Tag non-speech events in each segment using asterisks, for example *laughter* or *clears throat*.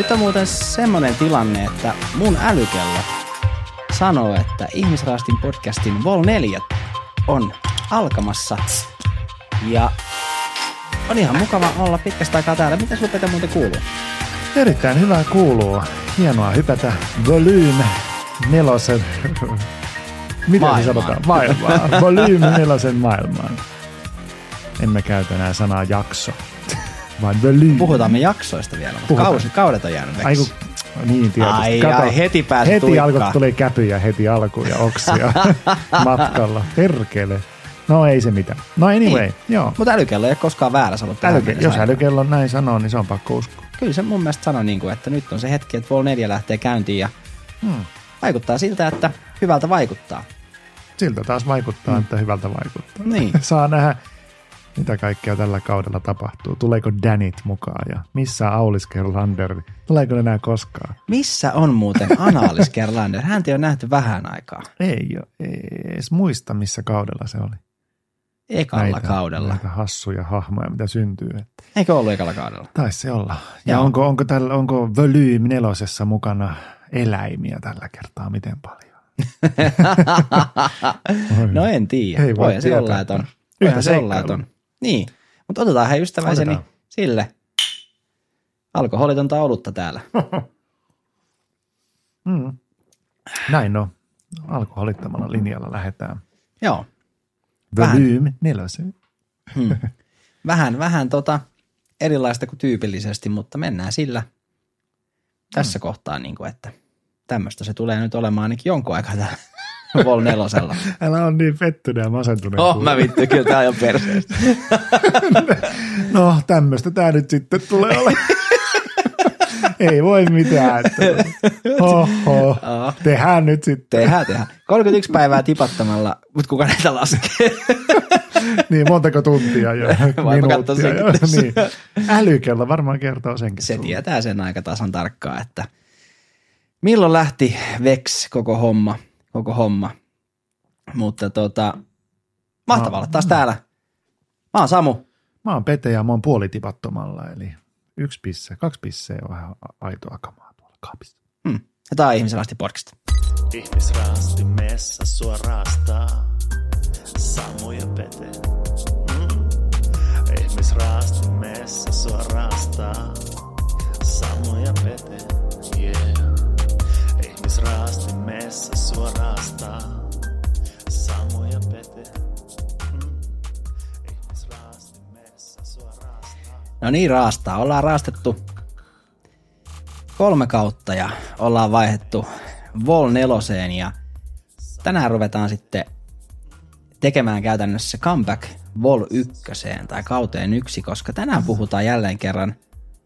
Nyt on muuten semmonen tilanne, että mun älykello sanoo, että Ihmisraastin podcastin Vol 4 on alkamassa. Ja on ihan mukava olla pitkästä aikaa täällä. Mitä sulla Pete muuten kuuluu? Erittäin hyvää kuuluu. Hienoa hypätä Volume nelosen... Miten Maailmaan. se sanotaan? Maailmaan. Volume nelosen maailmaan. Emme käytä enää sanaa jakso, vaan volume. Puhutaan me jaksoista vielä, mutta kausi, kaudet on jäänyt Ai kun, niin tietysti. Ai, Kato, ai, heti pääsi Heti tuikkaan. alkoi, tuli käpyjä heti alkuun ja oksia *laughs* matkalla. Perkele. No ei se mitään. No anyway, Niin. joo. Mutta älykello ei ole koskaan väärässä ollut tähän Älyke, jos älykello näin sanoo, niin se on pakko uskoa. Kyllä se mun mielestä sanoi, niin kuin, että nyt on se hetki, että Vol 4 lähtee käyntiin ja Hmm. vaikuttaa siltä, että hyvältä vaikuttaa. Siltä taas vaikuttaa, että hyvältä vaikuttaa. Niin. *laughs* Saa nähdä, mitä kaikkea tällä kaudella tapahtuu. Tuleeko Danit mukaan ja missä Aulis Kerlander? Tuleeko enää koskaan? Missä on muuten Analis Gerlander? Häntä ei ole nähty vähän aikaa. Ei, oo- ei edes muista, missä kaudella se oli. Ekalla kaudella. Näitä hassuja hahmoja, mitä syntyy. Että Eikö ollut ekalla kaudella? taisi se olla. Ja Joo. onko, onko, tällä, onko Volume nelosessa mukana eläimiä tällä kertaa? Miten paljon? *laughs* no en tiedä. Ei voi Voihan se olla, että on. Yhtä se olla, että on. Niin. Mutta otetaan hei ystäväiseni Otetaan. sille alkoholitonta olutta täällä. *laughs* Mm. Näin no. Alkoholittamalla linjalla lähdetään. Joo. Vähän. Volume nelosen. Hmm. *laughs* Vähän, vähän tota erilaista kuin tyypillisesti, mutta mennään sillä tässä Hmm. kohtaa, niin kuin, että tämmöistä se tulee nyt olemaan ainakin jonkun aikaa täällä *laughs* Vol nelosella. Älä on niin pettynyt ja masentunut. Oh, mä vittu, kyllä tää on perseestä. *laughs* No, tämmöistä tää nyt sitten tulee olemaan. *laughs* Ei voi mitään. Että... Oho, Aa. tehdään nyt sitten. Tehdään, tehdään. 31 päivää tipattamalla, mutta kuka näitä laskee? Niin, montako tuntia jo. Minuuttia jo. niin. Älykello varmaan kertoo senkin. Se sulle. tietää sen aika tasan tarkkaan, että milloin lähti Vex koko homma, koko homma. Mutta tota, mahtavaa olla taas täällä. Mä oon Samu. Mä oon Pete ja mä oon puolitipattomalla, eli yksi pisse, kaksi pisseä on vähän aitoa kamaa tuolla kaapissa. Hmm. Ja tää on Ihmisen asti podcast. Ihmisraasti messa sua raastaa. Samu ja Pete. Mm. Ihmisraasti messa sua raastaa. Samu ja Pete. Yeah. Ihmisraasti messa sua raastaa. Samu ja Pete. Mm. Raastaa. No niin, raastaa. Ollaan raastettu kolme kautta ja ollaan vaihdettu Vol neloseen ja tänään ruvetaan sitten tekemään käytännössä comeback Vol ykköseen tai kauteen yksi, koska tänään puhutaan jälleen kerran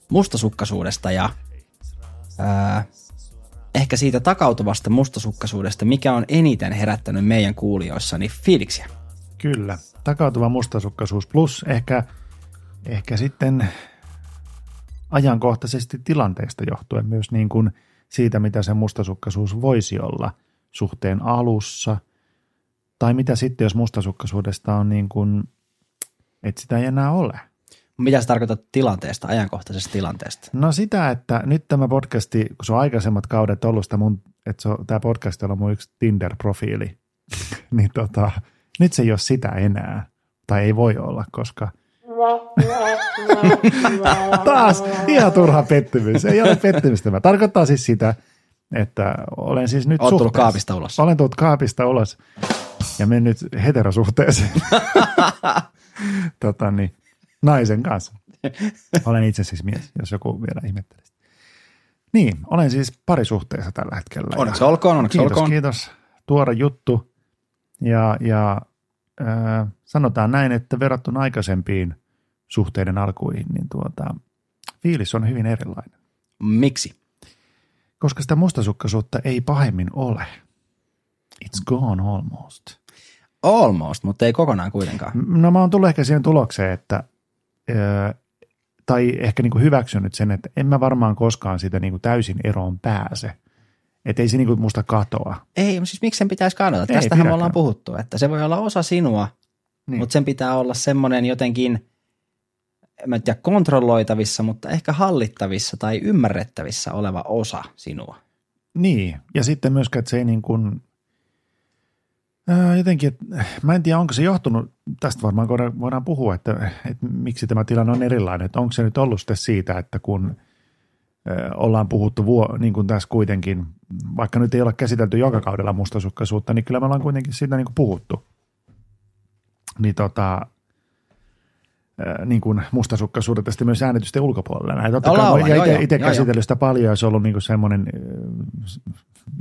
mustasukkaisuudesta ja ää, ehkä siitä takautuvasta mustasukkaisuudesta, mikä on eniten herättänyt meidän kuulijoissani fiiliksiä. Kyllä, takautuva mustasukkaisuus plus ehkä, ehkä sitten ajankohtaisesti tilanteesta johtuen myös niin kuin siitä, mitä se mustasukkaisuus voisi olla suhteen alussa, tai mitä sitten, jos mustasukkaisuudesta on niin kuin, että sitä ei enää ole. Mitä sä tarkoitat tilanteesta, ajankohtaisesta tilanteesta? No sitä, että nyt tämä podcasti, kun se on aikaisemmat kaudet ollut sitä mun, että se on, tämä podcast on mun yksi Tinder-profiili, *laughs* niin tota, nyt se ei ole sitä enää, tai ei voi olla, koska *laughs* taas ihan turha pettymys, ei ole pettymystä. Tämä tarkoittaa siis sitä, että olen siis nyt Oot tullut kaapista ulos. Olen tullut kaapista ulos ja mennyt heterosuhteeseen *laughs* tota, niin, naisen kanssa. Olen itse siis mies, jos joku vielä ihmettelee. Niin, olen siis parisuhteessa tällä hetkellä. Onneksi olkoon, onneksi kiitos, olkoon. kiitos. Tuore juttu. Ja, ja äh, sanotaan näin, että verrattuna aikaisempiin suhteiden alkuihin, niin tuota, fiilis on hyvin erilainen. Miksi? Koska sitä mustasukkaisuutta ei pahemmin ole. It's gone almost. Almost, mutta ei kokonaan kuitenkaan. No mä oon tullut ehkä siihen tulokseen, että tai ehkä niin kuin hyväksynyt sen, että en mä varmaan koskaan sitä niin kuin täysin eroon pääse. Että ei se niin kuin musta katoa. Ei, siis miksi sen pitäisi kadota? Ei Tästähän me pidäkään. ollaan puhuttu, että se voi olla osa sinua, Niin. mutta sen pitää olla semmoinen jotenkin en mä tiedä kontrolloitavissa, mutta ehkä hallittavissa tai ymmärrettävissä oleva osa sinua. Niin, ja sitten myöskään, että se ei niin kuin, jotenkin, että, mä en tiedä, onko se johtunut, tästä varmaan voidaan, voidaan puhua, että, että miksi tämä tilanne on erilainen, että onko se nyt ollut sitten siitä, että kun ollaan puhuttu, vuo, niin kuin tässä kuitenkin, vaikka nyt ei ole käsitelty joka kaudella mustasukkaisuutta, niin kyllä me ollaan kuitenkin siitä niin kuin puhuttu. Niin tota, niin kuin mustasukkaisuudesta sitten myös äänitysten ulkopuolella. Näin. Totta Ollaan, kai, joo, itse, joo, käsitellyt sitä paljon ja se on ollut niin kuin semmoinen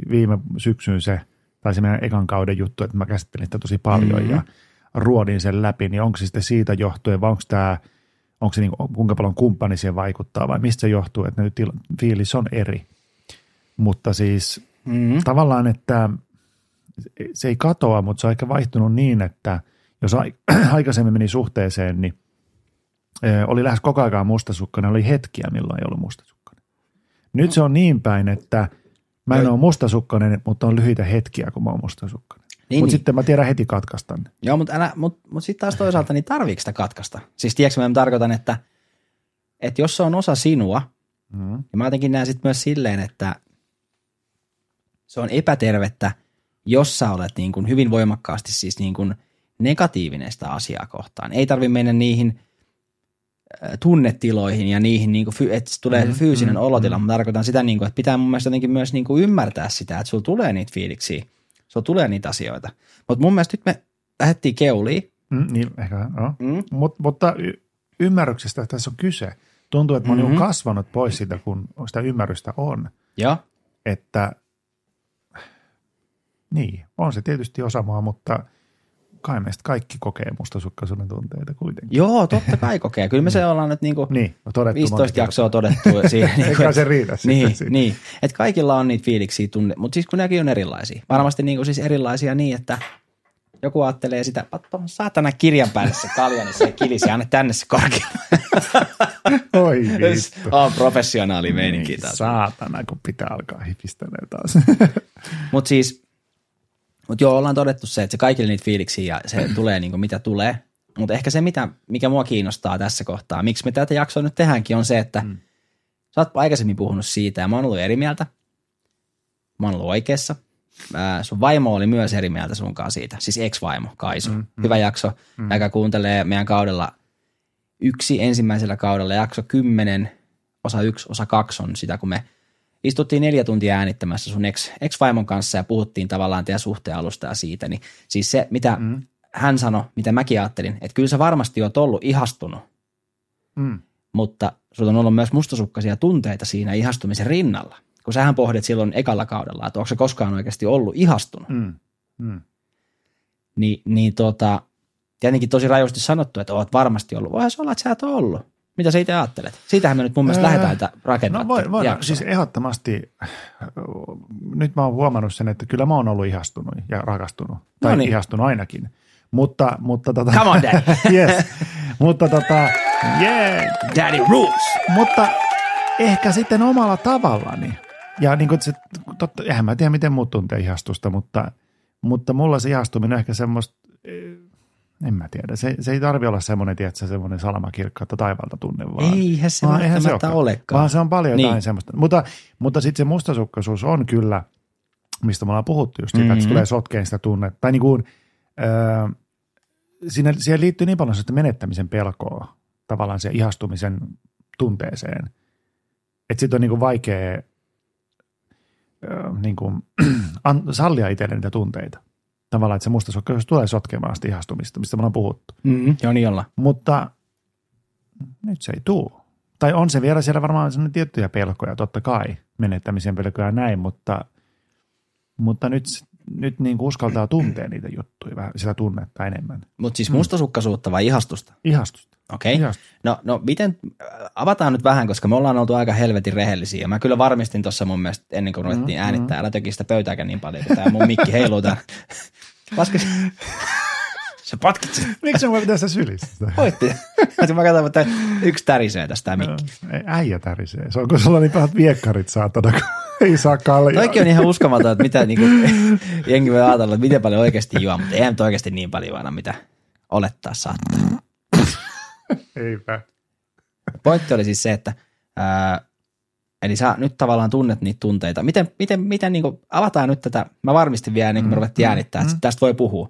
viime syksyn se, tai se meidän ekan kauden juttu, että mä käsittelin sitä tosi paljon Mhm. mm-hmm. ja ruodin sen läpi, niin onko se sitten siitä johtuen vai onko tämä, onko se niin kuin, kuinka paljon kumppani siihen vaikuttaa vai mistä se johtuu, että nyt il- fiilis on eri. Mutta siis Mm-hmm. tavallaan, että se ei katoa, mutta se on ehkä vaihtunut niin, että jos ai- *clears throat* aikaisemmin meni suhteeseen, niin oli lähes koko ajan mustasukkainen, oli hetkiä, milloin ei ollut mustasukkainen. Nyt se on niin päin, että mä en ole mustasukkainen, mutta on lyhyitä hetkiä, kun mä oon mustasukkainen. Niin, mutta niin. sitten mä tiedän heti katkaista ne. Joo, mutta, älä, mut, mut sitten taas toisaalta, niin tarviiko sitä katkaista? Siis tiedätkö, mä tarkoitan, että, että jos se on osa sinua, Mm. ja mä jotenkin näen sitten myös silleen, että se on epätervettä, jos sä olet niin kuin hyvin voimakkaasti siis niin kuin negatiivinen sitä asiaa kohtaan. Ei tarvi mennä niihin tunnetiloihin ja niihin, niin kuin, että tulee mm, fyysinen mm, olotila. Mä tarkoitan sitä, niin kuin, että pitää mun mielestä jotenkin myös niin kuin ymmärtää sitä, että sulla tulee niitä fiiliksiä, sulla tulee niitä asioita. Mutta mun mielestä nyt me lähdettiin keuliin. Mm, niin, ehkä, joo. Mm. Mut, mutta y- ymmärryksestä tässä on kyse. Tuntuu, että mä Mhm. mm-hmm. kasvanut pois siitä, kun sitä ymmärrystä on. Joo. että niin, on se tietysti osa mua, mutta kai meistä kaikki kokee mustasukkaisuuden tunteita kuitenkin. Joo, totta kai kokee. Kyllä me *laughs* se ollaan nyt niin kuin Niin, no todettu 15 monta jaksoa todettu siihen. *laughs* niin Eikä kuin, se riitä niin, siitä. niin. että kaikilla on niitä fiiliksiä tunne, mutta siis kun nekin on erilaisia. Varmasti niin kuin siis erilaisia niin, että joku ajattelee sitä, patto, saatana kirjan päälle se kalja, niin se kilisi, anna tänne se korkea. *laughs* Oi vittu. on professionaali meininki Niin, saatana, kun pitää alkaa hipistelee taas. Mutta siis, mut joo, ollaan todettu se, että se kaikille niitä fiiliksiä ja se *clears throat* tulee niin kuin mitä tulee. Mutta ehkä se, mitä, mikä mua kiinnostaa tässä kohtaa, miksi me tätä jaksoa nyt tehdäänkin, on se, että mm. sä oot aikaisemmin puhunut siitä ja mä oon ollut eri mieltä. Mä oon ollut oikeassa. Ää, sun vaimo oli myös eri mieltä sunkaan siitä, siis ex-vaimo, Kaisu. Mm, mm. Hyvä jakso, mm. joka kuuntelee meidän kaudella yksi ensimmäisellä kaudella, jakso 10, osa yksi, osa kaksi on sitä, kun me istuttiin neljä tuntia äänittämässä sun ex, ex-vaimon kanssa ja puhuttiin tavallaan teidän suhteen alusta ja siitä, niin siis se, mitä mm. hän sanoi, mitä mäkin ajattelin, että kyllä sä varmasti oot ollut ihastunut, mm. mutta sulla on ollut myös mustasukkaisia tunteita siinä ihastumisen rinnalla. Kun sähän pohdit silloin ekalla kaudella, että onko se koskaan oikeasti ollut ihastunut, mm. Mm. Mm. niin, niin tota, tietenkin tosi rajusti sanottu, että oot varmasti ollut. Voihan se olla, että sä et ollut. Mitä sä itse ajattelet? Siitähän me nyt mun mielestä Öö, lähdetään rakentamaan. No voi, voi, jaksoa. siis ehdottomasti, nyt mä oon huomannut sen, että kyllä mä oon ollut ihastunut ja rakastunut. Tai No niin. ihastunut ainakin. Mutta, mutta tota, Come on, Dad. *laughs* yes. mutta tota, yeah. Daddy rules! Mutta ehkä sitten omalla tavallani. Ja niin kuin se, totta, eihän mä tiedä, miten muut tuntee ihastusta, mutta, mutta mulla se ihastuminen on ehkä semmoista, eh, en mä tiedä, se, se ei tarvi olla semmoinen, tiedätkö, semmoinen salamakirkkautta taivalta tunne, vaan, Eihän se vaan eihän välttämättä olekaan. olekaan. Vaan se on paljon jotain Niin. semmoista. Mutta, mutta sitten se mustasukkaisuus on kyllä, mistä me ollaan puhuttu just siitä, mm-hmm. että se Mhm. tulee sotkeen sitä tunnetta. Tai niin kuin, öö, siinä, siihen liittyy niin paljon sitä menettämisen pelkoa tavallaan se ihastumisen tunteeseen. Että sitten on niin kuin vaikea öö, niin kuin, an, sallia itselle niitä tunteita. Tavallaan, että se mustasukkaisuus tulee sotkemaan sitä ihastumista, mistä me ollaan puhuttu. Mm-hmm. Joo, niin ollaan. Mutta nyt se ei tule. Tai on se vielä siellä varmaan sellainen tiettyjä pelkoja, totta kai, menettämisen pelkoja ja näin, mutta, mutta nyt, nyt niin kuin uskaltaa tuntea niitä juttuja, vähän sitä tunnetta enemmän. Mutta siis mustasukkaisuutta vai ihastusta? Ihastusta. Okei. Okay. No, no miten, äh, avataan nyt vähän, koska me ollaan oltu aika helvetin rehellisiä. Ja mä kyllä varmistin tuossa mun mielestä ennen kuin ruvettiin Mm, äänittää, älä töki sitä pöytääkään niin paljon, kun tää mun mikki heiluu tää. *laughs* Laske se. *laughs* Sä sen. Miksi mä pitäisi sylistä? Voitti. Mä katson, että yksi tärisee tästä tää mikki. Ei, äijä tärisee. Se on, kun sulla on niin pahat viekkarit saatana, kun *laughs* ei saa kaljaa. Toikin on ihan uskomaton, että mitä niinku, jengi voi ajatella, että miten paljon oikeasti juo, mutta eihän nyt oikeasti niin paljon aina, mitä olettaa saattaa. Eipä. Pointti oli siis se, että ää, eli sä nyt tavallaan tunnet niitä tunteita. Miten, miten, miten niin kuin, avataan nyt tätä, mä varmistin vielä ennen kuin me ruvettiin äänittää, että tästä voi puhua.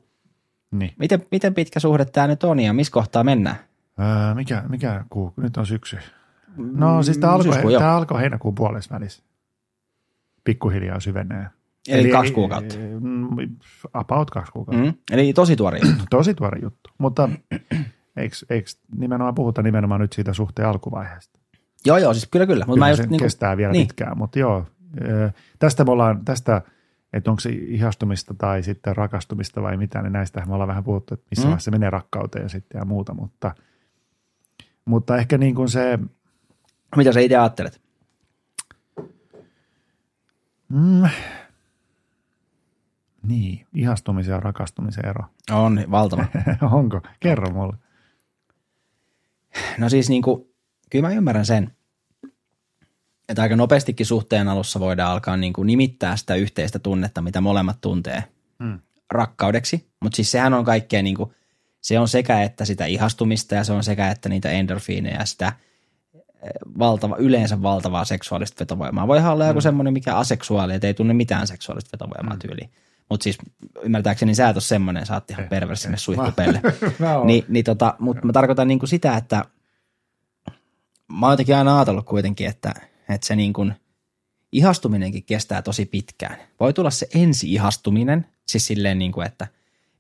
Niin. Miten, miten pitkä suhde tämä nyt on ja missä kohtaa mennään? Öö, mikä, mikä kuu? Nyt on syksy. No siis tämä Mm, alkoi, joo. tämä alkoi heinäkuun puolessa välissä. Pikkuhiljaa syvenee. Eli kaksi kuukautta. mm, About kaksi kuukautta. Mm. Eli tosi tuori juttu. Tosi tuore juttu. Mutta eikö, eikö nimenomaan puhuta nimenomaan nyt siitä suhteen alkuvaiheesta? joo, joo, siis kyllä, kyllä. Mutta Kyllä mä just, niin kuin, kestää vielä niin. pitkään, mutta joo. ö, Tästä me ollaan, tästä, että onko se ihastumista tai sitten rakastumista vai mitä, niin näistä me ollaan vähän puhuttu, että missä Mm. se menee rakkauteen sitten ja muuta, mutta, mutta ehkä niin kuin se, mitä sä itse ajattelet? mm, niin, ihastumisen ja rakastumisen ero. On valtava. *laughs* Onko? Kerro mulle. No siis niin kuin, kyllä mä ymmärrän sen, että aika nopeastikin suhteen alussa voidaan alkaa niin kuin nimittää sitä yhteistä tunnetta, mitä molemmat tuntee Mm. rakkaudeksi. Mutta siis sehän on kaikkea niin kuin, se on sekä että sitä ihastumista ja se on sekä että niitä endorfiineja ja sitä eh, valtava, yleensä valtavaa seksuaalista vetovoimaa. Voihan olla joku semmoinen, mikä aseksuaali, että ei tunne mitään seksuaalista vetovoimaa tyyliin. Mutta siis ymmärtääkseni sä et ole semmoinen, sä oot ihan perversinen suihkupelle. *laughs* Mä oon. Ni, niin tota, mutta mä tarkoitan niinku sitä, että mä oon jotenkin aina ajatellut kuitenkin, että, että se niin kuin ihastuminenkin kestää tosi pitkään. Voi tulla se ensi-ihastuminen, siis silleen niin kuin, että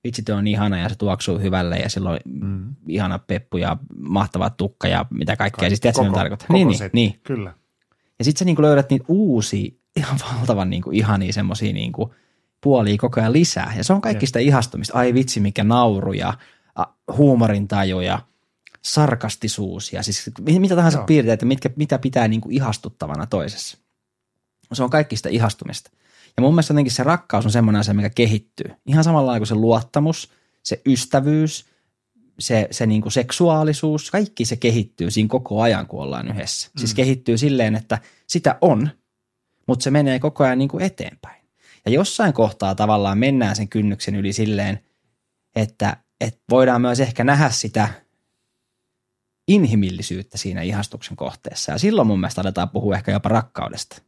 vitsi tuo on ihana ja se tuoksuu hyvälle ja silloin mm. ihana peppu ja mahtava tukka ja mitä kaikkea. Siis tiedätkö, koko Niin, niin, setti, niin. Kyllä. Ja sitten sä niinku löydät niitä uusia, ihan valtavan niinku ihania semmosia niinku puolia koko ajan lisää. Ja se on kaikki sitä ihastumista. Ai vitsi, mikä nauru ja huumorintaju ja sarkastisuus ja siis mi- mitä tahansa Joo. piirteitä, mitkä, mitä pitää niinku ihastuttavana toisessa. Se on kaikki sitä ihastumista. Ja mun mielestä jotenkin se rakkaus on semmoinen asia, mikä kehittyy. Ihan samalla kuin se luottamus, se ystävyys, se, se niinku seksuaalisuus, kaikki se kehittyy siinä koko ajan, kun ollaan yhdessä. Mm. Siis kehittyy silleen, että sitä on, mutta se menee koko ajan niinku eteenpäin. Ja jossain kohtaa tavallaan mennään sen kynnyksen yli silleen, että, että voidaan myös ehkä nähdä sitä inhimillisyyttä siinä ihastuksen kohteessa. Ja silloin mun mielestä aletaan puhua ehkä jopa rakkaudesta.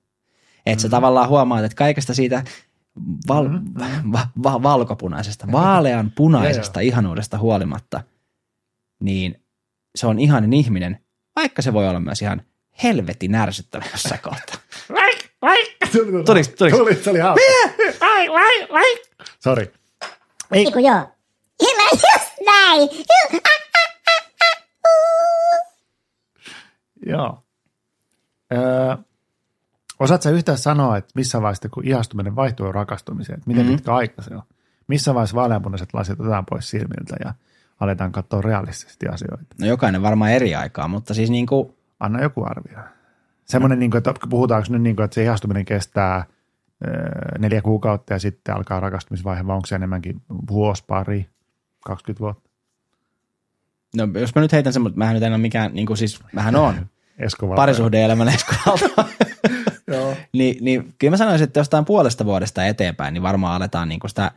Että sä tavallaan huomaat, että kaikesta siitä val, va, va, valkopunaisesta, vaalean punaisesta ihanuudesta huolimatta, niin se on ihanen ihminen, vaikka se voi olla myös ihan helvetin ärsyttävä jossain kohtaa. Tuliks, tuliks? Tuli, se oli hauska. Sori. Eiku joo. Hyvä, just näin. Joo. Öö, osaatko sä yhtään sanoa, että missä vaiheessa, kun ihastuminen vaihtuu rakastumiseen, että miten mm-hmm. pitkä aika se on? Missä vaiheessa vaaleanpunaiset lasit otetaan pois silmiltä ja aletaan katsoa realistisesti asioita? No jokainen varmaan eri aikaa, mutta siis niin kuin, Anna joku arvio. Semmoinen, niin kuin, että puhutaanko nyt, niin kuin, että se ihastuminen kestää neljä kuukautta ja sitten alkaa rakastumisvaihe, vai onko se enemmänkin vuosi, pari, 20 vuotta? no jos mä nyt heitän semmoista, mähän nyt en ole mikään, niin kuin siis, mähän on *laughs* parisuhde-elämän eskuvalta. *laughs* Joo. niin, niin kyllä mä sanoisin, että jostain puolesta vuodesta eteenpäin, niin varmaan aletaan niin kuin sitä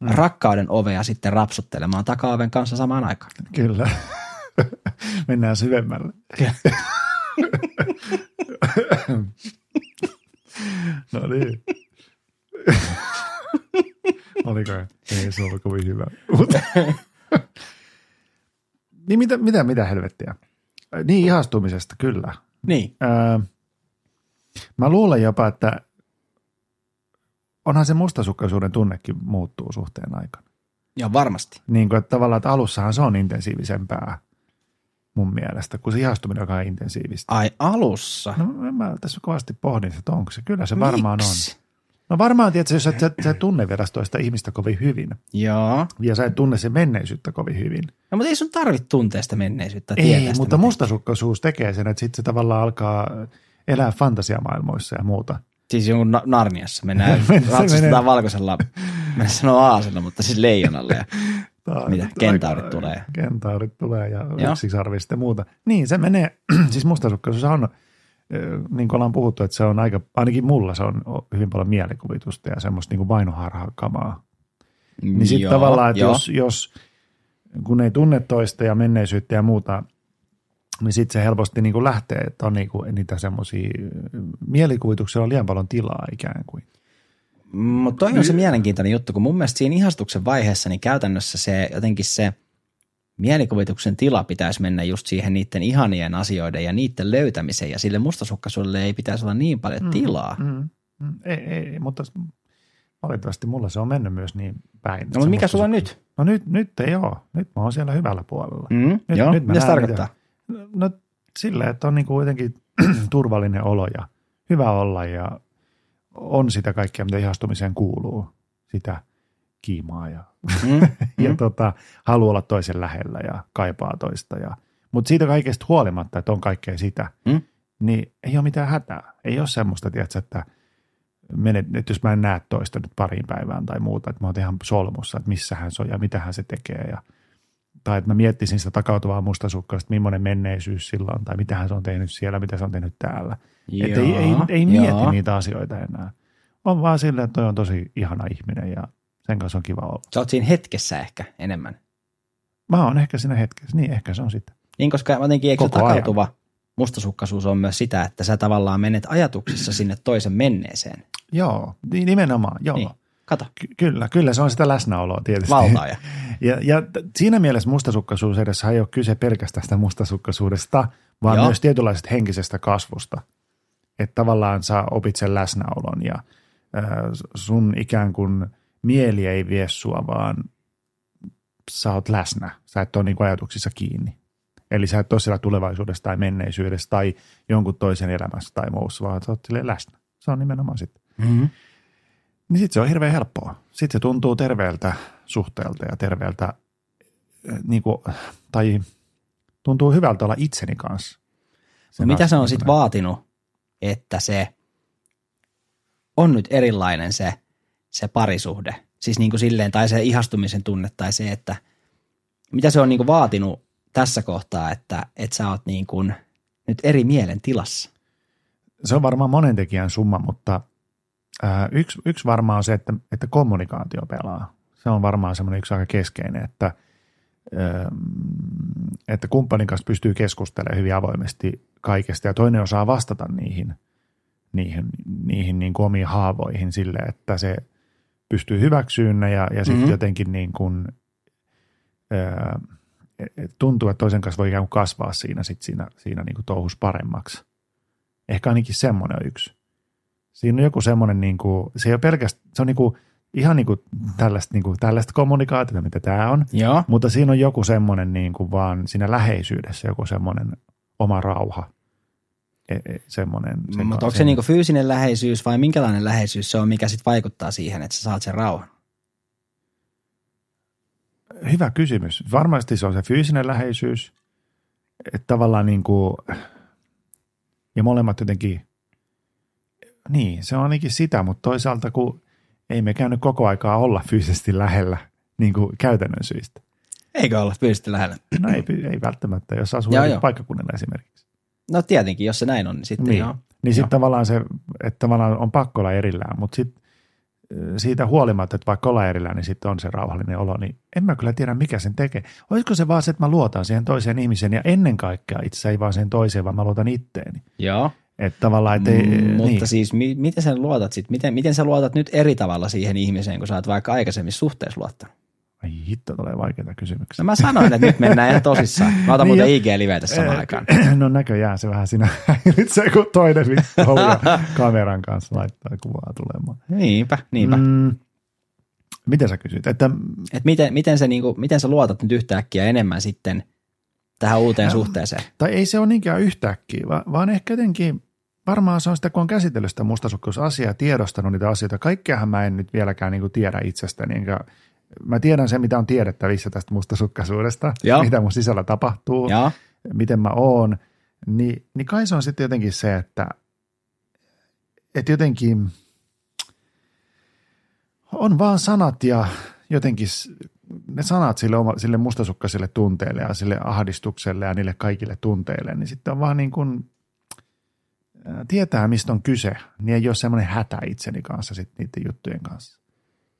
mm. rakkauden ovea sitten rapsuttelemaan taka-oven kanssa samaan aikaan. Kyllä. *laughs* Mennään syvemmälle. No niin. Oliko? Ei se ollut kovin hyvä. Niin mitä, mitä, mitä helvettiä? Niin ihastumisesta, kyllä. Niin, Öö, mä luulen jopa, että onhan se mustasukkaisuuden tunnekin muuttuu suhteen aikana. joo varmasti. Niin kuin, että tavallaan, että alussahan se on intensiivisempää mun mielestä, kuin se ihastuminen, on intensiivistä. Ai alussa. No mä- mä tässä kovasti pohdin, että onko se. Kyllä se varmaan Miksi? on. No varmaan, tietysti, jos sä, sä et tunne vielä toista ihmistä kovin hyvin, Joo. ja sä et tunne sen menneisyyttä kovin hyvin. No, mutta ei sun tarvitse tuntea sitä menneisyyttä. Ei, sitä mutta miten- mustasukkaisuus tekee sen, että sitten se tavallaan alkaa elää fantasiamaailmoissa ja muuta. Siis jonkun na- Narniassa mennään, *laughs* ratsastetaan valkoisella, mä en sano aasella, mutta siis leijonalle. Ja, *laughs* Mitä? Kentaurit tulee. Kentaurit tulee ja Joo. yksisarviset ja muuta. Niin, se menee, *clears throat* siis mustasukkaisuus on, niin kuin ollaan puhuttu, että se on aika, ainakin mulla se on hyvin paljon mielikuvitusta ja semmoista niin kuin kamaa. Niin sitten tavallaan, että joo. jos, jos kun ei tunne toista ja menneisyyttä ja muuta, niin sitten se helposti niin kuin lähtee, että on niin kuin niitä semmoisia, mielikuvituksella on liian paljon tilaa ikään kuin. Mutta toi on se mielenkiintoinen juttu, kun mun mielestä siinä ihastuksen vaiheessa niin käytännössä se jotenkin se mielikuvituksen tila pitäisi mennä just siihen niiden ihanien asioiden ja niiden löytämiseen ja sille mustasukkaisuudelle ei pitäisi olla niin paljon tilaa. Mm, mm, ei, ei, mutta valitettavasti mulla se on mennyt myös niin päin. No, mutta mikä sulla on nyt? No nyt, nyt ei ole. Nyt mä oon siellä hyvällä puolella. Mm, nyt, joo, nyt mä mitä se tarkoittaa? Mitä, no silleen, että on niin kuin jotenkin *clears throat* turvallinen olo ja hyvä olla ja on sitä kaikkea, mitä ihastumiseen kuuluu. Sitä kiimaa ja, Mm, *laughs* ja mm. tota, haluaa olla toisen lähellä ja kaipaa toista. Ja, mutta siitä kaikesta huolimatta, että on kaikkea sitä, Mm. niin ei ole mitään hätää. Ei ole semmoista, tiedätkö, että menet, että jos mä en näe toista nyt pariin päivään tai muuta, että mä oon ihan solmussa, että missähän se on ja mitähän se tekee. Ja, tai että mä miettisin sitä takautuvaa mustasukkaista, millainen menneisyys sillä on, tai mitähän se on tehnyt siellä, mitä se on tehnyt täällä. Että ei, ei, ei mieti joo. niitä asioita enää. On vaan silleen, että toi on tosi ihana ihminen ja sen kanssa on kiva olla. Sä oot siinä hetkessä ehkä enemmän. Mä oon ehkä siinä hetkessä, niin ehkä se on sitten. Niin, koska jotenkin eikö Koko ajan. takautuva mustasukkaisuus on myös sitä, että sä tavallaan menet ajatuksissa sinne toisen menneeseen. Joo, niin nimenomaan, joo. Niin. Kato, Ky- kyllä, kyllä se on sitä läsnäoloa tietysti. valtaaja. *laughs* Ja, ja t- siinä mielessä mustasukkaisuus edessä ei ole kyse pelkästään sitä mustasukkaisuudesta, vaan Joo. Myös tietynlaisesta henkisestä kasvusta. Että tavallaan sä opit sen läsnäolon ja äh, sun ikään kuin mieli ei vie sua, vaan sä oot läsnä. Sä et ole niin kuin ajatuksissa kiinni. Eli sä et ole siellä tulevaisuudessa tai menneisyydessä tai jonkun toisen elämässä tai muussa, vaan sä oot läsnä. Se on nimenomaan sitten. Mm-hmm. Niin sitten se on hirveän helppoa. Sitten se tuntuu terveeltä suhteelta ja terveeltä, eh, niin kuin, tai tuntuu hyvältä olla itseni kanssa. Sen Mitä se on sitten kanssa. vaatinut, että se on nyt erilainen se, se parisuhde? Siis niin kuin silleen, tai se ihastumisen tunne, tai se, että mitä se on niin kuin vaatinut tässä kohtaa, että, että sä oot niin kuin nyt eri mielen tilassa? Se on varmaan monen tekijän summa, mutta ää, yksi, yksi varmaan on se, että, että kommunikaatio pelaa. Se on varmaan semmoinen yksi aika keskeinen, että, ää, että kumppanin kanssa pystyy keskustelemaan hyvin avoimesti kaikesta ja toinen osaa vastata niihin, niihin, niihin niin kuin omiin haavoihin sille, että se pystyy hyväksyyn ne ja, ja sitten Mhm. mm-hmm. jotenkin niin kuin, ää, et tuntuu, että toisen kanssa voi ikään kuin kasvaa siinä, sit siinä, siinä niin kuin touhus paremmaksi. Ehkä ainakin semmoinen on yksi. Siinä on joku semmoinen, niin kuin, se ei ole pelkästään, se on niin kuin, ihan niin kuin tällaista, niin kuin, tällaista kommunikaatiota, mitä tämä on, Joo. mutta siinä on joku semmoinen niin kuin vaan siinä läheisyydessä joku semmoinen oma rauha. E, e, semmoinen, sen- Mutta onko se sen- niinku fyysinen läheisyys vai minkälainen läheisyys se on, mikä sitten vaikuttaa siihen, että sä saat sen rauhan? Hyvä kysymys. Varmasti se on se fyysinen läheisyys, että tavallaan niin kuin, ja molemmat jotenkin, niin se on ainakin sitä, mutta toisaalta kun ei me käynyt koko aikaa olla fyysisesti lähellä niin kuin käytännön syistä. Eikö olla fyysisesti lähellä? No ei, ei välttämättä, jos asuu Joo, joo. paikkakunnilla esimerkiksi. No tietenkin, jos se näin on, niin sitten Niin, joo. niin sitten tavallaan se, että tavallaan on pakko olla erillään, mutta sitten siitä huolimatta, että vaikka ollaan erillään, niin sitten on se rauhallinen olo, niin en mä kyllä tiedä, mikä sen tekee. Olisiko se vaan se, että mä luotan siihen toiseen ihmiseen ja ennen kaikkea itse ei vaan siihen toiseen, vaan mä luotan itteeni. Joo. Että tavallaan, että ei, Mm, Mutta niin. siis mi- miten sä luotat sit? Miten, miten sä luotat nyt eri tavalla siihen ihmiseen, kun sä oot vaikka aikaisemmin suhteessa luottanut? Ai hitto, tulee vaikeita kysymyksiä. No mä sanoin, että nyt mennään ihan tosissaan. Mä otan Niin muuten jo. IG-liveitä samaan Eh, aikaan. *clears throat* No näköjään se vähän siinä se, kun toinen *laughs* kameran kanssa laittaa kuvaa tulemaan. Niinpä, niinpä. Mm. Mitä sä kysyt? Että Et miten, miten, sä niinku, miten sä luotat nyt yhtäkkiä enemmän sitten tähän uuteen suhteeseen? tai ei se ole niinkään yhtäkkiä, vaan, vaan ehkä jotenkin varmaan se on sitä, kun on käsitellyt sitä mustasukkaisuusasiaa ja tiedostanut niitä asioita. Kaikkeahan mä en nyt vieläkään niin kuin tiedä itsestäni. Enkä, mä tiedän sen, mitä on tiedettävissä tästä mustasukkaisuudesta, Joo. mitä mun sisällä tapahtuu, Joo. miten mä oon. Niin, niin kai se on sitten jotenkin se, että, että jotenkin on vaan sanat ja jotenkin ne sanat sille, oma, sille mustasukkaiselle tunteelle ja sille ahdistukselle ja niille kaikille tunteille, niin sitten on vaan niin kuin, tietää, mistä on kyse, niin ei ole semmoinen hätä itseni kanssa sitten niiden juttujen kanssa.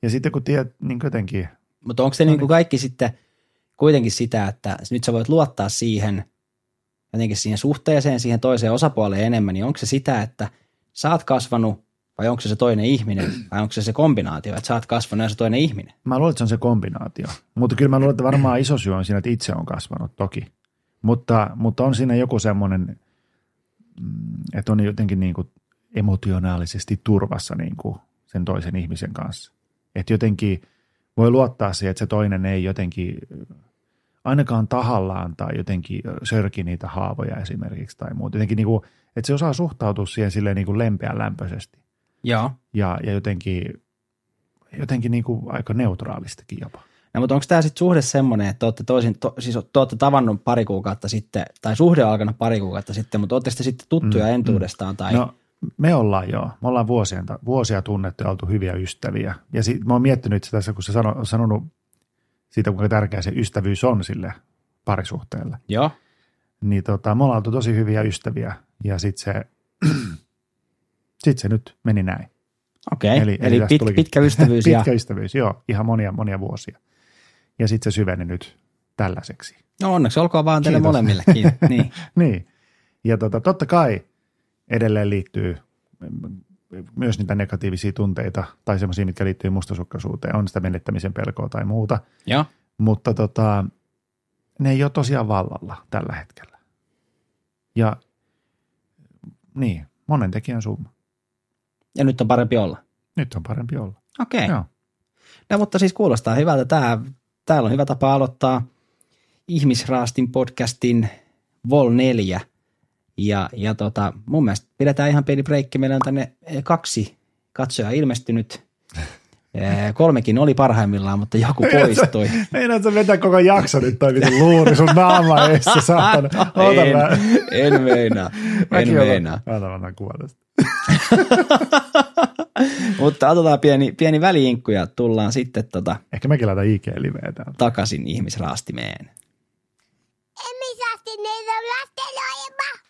Ja sitten kun tiedät, niin jotenkin, Mutta onko se niinku kaikki sitten kuitenkin sitä, että nyt sä voit luottaa siihen, jotenkin siihen suhteeseen, siihen toiseen osapuoleen enemmän, niin onko se sitä, että sä oot kasvanut vai onko se se toinen ihminen *clears throat* vai onko se se kombinaatio, että sä oot kasvanut ja se toinen ihminen? Mä luulen, että se on se kombinaatio. Mutta kyllä mä luulen, että varmaan iso syy on siinä, että itse on kasvanut toki. Mutta, mutta on siinä joku semmoinen, mm, että on jotenkin niin kuin emotionaalisesti turvassa niin kuin sen toisen ihmisen kanssa. Että jotenkin voi luottaa siihen, että se toinen ei jotenkin ainakaan tahallaan tai jotenkin sörki niitä haavoja esimerkiksi tai muuta. Jotenkin niin kuin, että se osaa suhtautua siihen silleen niin kuin lempeän lämpöisesti Joo. ja, ja jotenkin, jotenkin niin kuin aika neutraalistikin jopa. No, mutta onko tämä sitten suhde semmoinen, että olette, toisin, to, siis te olette tavannut pari kuukautta sitten, tai suhde on alkanut pari kuukautta sitten, mutta olette sitten tuttuja mm, entuudestaan? Tai... No me ollaan joo. Me ollaan vuosia, vuosia tunnettu ja oltu hyviä ystäviä. Ja sit, mä oon miettinyt sitä tässä, kun sä sano, sanonut siitä, kuinka tärkeä se ystävyys on sille parisuhteelle. Joo. Niin tota, me ollaan oltu tosi hyviä ystäviä ja sitten se, *clears throat* sit se nyt meni näin. Okei, eli, eli, eli pit, pitkä ystävyys. *laughs* pitkä ja... ystävyys, joo. Ihan monia, monia vuosia. Ja sitten se syveni nyt tällaiseksi. No onneksi olkoon vaan teille molemmillekin. *laughs* niin. niin. Ja tota, totta kai edelleen liittyy myös niitä negatiivisia tunteita tai semmoisia, mitkä liittyy mustasukkaisuuteen, on sitä menettämisen pelkoa tai muuta. Ja. Mutta tota, ne ei ole tosiaan vallalla tällä hetkellä. Ja niin, monen tekijän summa. Ja nyt on parempi olla. Nyt on parempi olla. Okei. Okay. No mutta siis kuulostaa hyvältä. Tää, täällä on hyvä tapa aloittaa Ihmisraastin podcastin Vol 4 – ja, ja tota, mun mielestä pidetään ihan pieni breikki. Meillä on tänne eh, kaksi katsojaa ilmestynyt. *laughs* Eh, kolmekin oli parhaimmillaan, mutta joku poistui. *laughs* Meinaat sä vetää koko jakso nyt toi vitun luuri sun naama eessä, saatana. *laughs* Ota en, mä. en meinaa. En meinaa. Ota mä kuvan *laughs* Mutta otetaan pieni, pieni väliinkku ja tullaan sitten tota, Ehkä mäkin laitan IG-liveä täällä. takaisin ihmisraastimeen. Ihmisraastimeen on lasten ohjelma.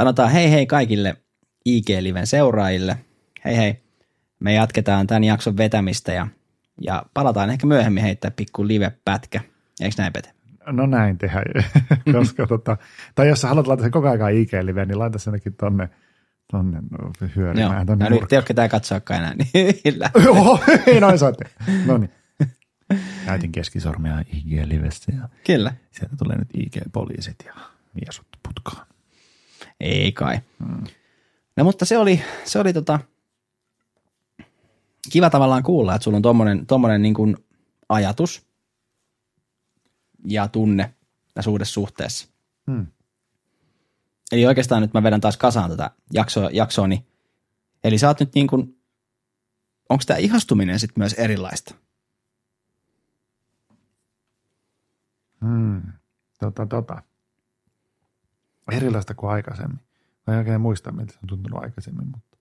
Sanotaan hei hei kaikille IG-liven seuraajille. Hei hei. Me jatketaan tämän jakson vetämistä ja, ja palataan ehkä myöhemmin heittää pikku live-pätkä. Eikö näin, Pete? No näin tehdään, *laughs* koska tota, tai jos sä haluat laittaa sen koko ajan IG-liveen, niin laita sen ainakin tonne, tonne hyörimään. Joo, tonne no nyt ei ole ketään katsoakaan enää, niin Joo, ei noin saa tehdä. No niin. Näytin keskisormia IG-livessä ja Kyllä. sieltä tulee nyt IG-poliisit ja miesut putkaan. Ei kai. Hmm. No mutta se oli, se oli tota, kiva tavallaan kuulla, että sulla on tommonen, tommonen niin kuin ajatus ja tunne tässä uudessa suhteessa. Hmm. Eli oikeastaan nyt mä vedän taas kasaan tätä jaksoa, jaksoa niin, eli sä oot nyt niin kuin, onko tämä ihastuminen sitten myös erilaista? Hmm. Tota, tota. Erilaista kuin aikaisemmin. Mä en oikein muista, miltä se on tuntunut aikaisemmin, mutta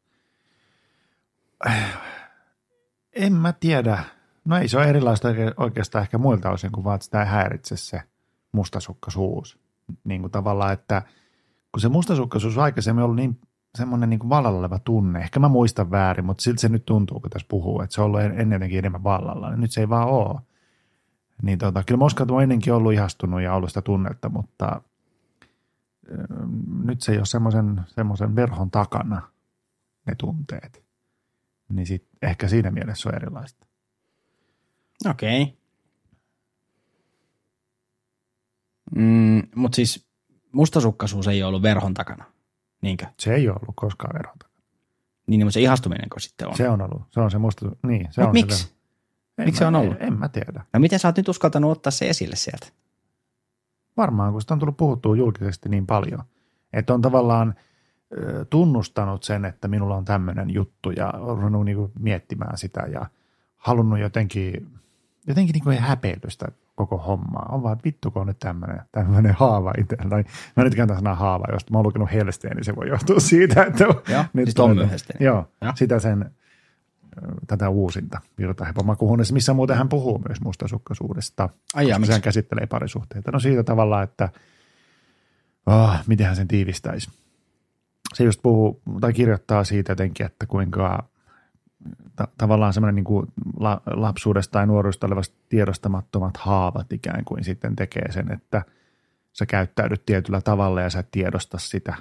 *sighs* en mä tiedä. No ei se ole erilaista oikeastaan ehkä muilta osin, kuin vaan, sitä ei häiritse se mustasukkaisuus. Niin kuin tavallaan, että kun se mustasukkaisuus aikaisemmin ollut niin semmoinen niin vallalla oleva tunne. Ehkä mä muistan väärin, mutta siltä se nyt tuntuu, kun tässä puhuu, että se on ollut ennen jotenkin enemmän vallalla. Nyt se ei vaan ole. Niin tota, kyllä mä uskon, ennenkin ollut ihastunut ja ollut sitä tunnetta, mutta nyt se ei ole semmoisen, semmoisen verhon takana ne tunteet. Niin sit ehkä siinä mielessä on erilaista. Okei. Okay. Mm, Mutta siis mustasukkaisuus ei ole ollut verhon takana, niinkö? Se ei ole ollut koskaan verhon takana. Niin, mutta se ihastuminen sitten on. Se on ollut. Se on se musta, niin. Se Mut on miksi? Se miksi se on ollut? En, en mä tiedä. No miten sä oot nyt uskaltanut ottaa se esille sieltä? Varmaan, kun sitä on tullut puhuttua julkisesti niin paljon. Että on tavallaan tunnustanut sen, että minulla on tämmöinen juttu ja on ruvennut niin miettimään sitä ja halunnut jotenkin, jotenkin niin kuin ei häpeily sitä koko hommaa. On vaan, että vittu, kun on nyt tämmöinen, tämmöinen haava itse. Tai mä nyt kääntän sanaa haava, jos mä oon lukenut Helsteen, niin se voi johtua siitä, että... Joo, nyt siis Helsteen. Joo, ja. sitä sen tätä uusinta Virtahepo makuuhuoneessa, missä muuten hän puhuu myös mustasukkaisuudesta. Ai jaa, miksi? Hän käsittelee parisuhteita. No siitä tavalla, että oh, miten hän sen tiivistäisi. Se just puhuu tai kirjoittaa siitä jotenkin, että kuinka ta- tavallaan semmoinen niin kuin la- lapsuudesta tai nuoruudesta olevasta tiedostamattomat haavat ikään kuin sitten tekee sen, että sä käyttäydyt tietyllä tavalla ja sä et tiedosta sitä.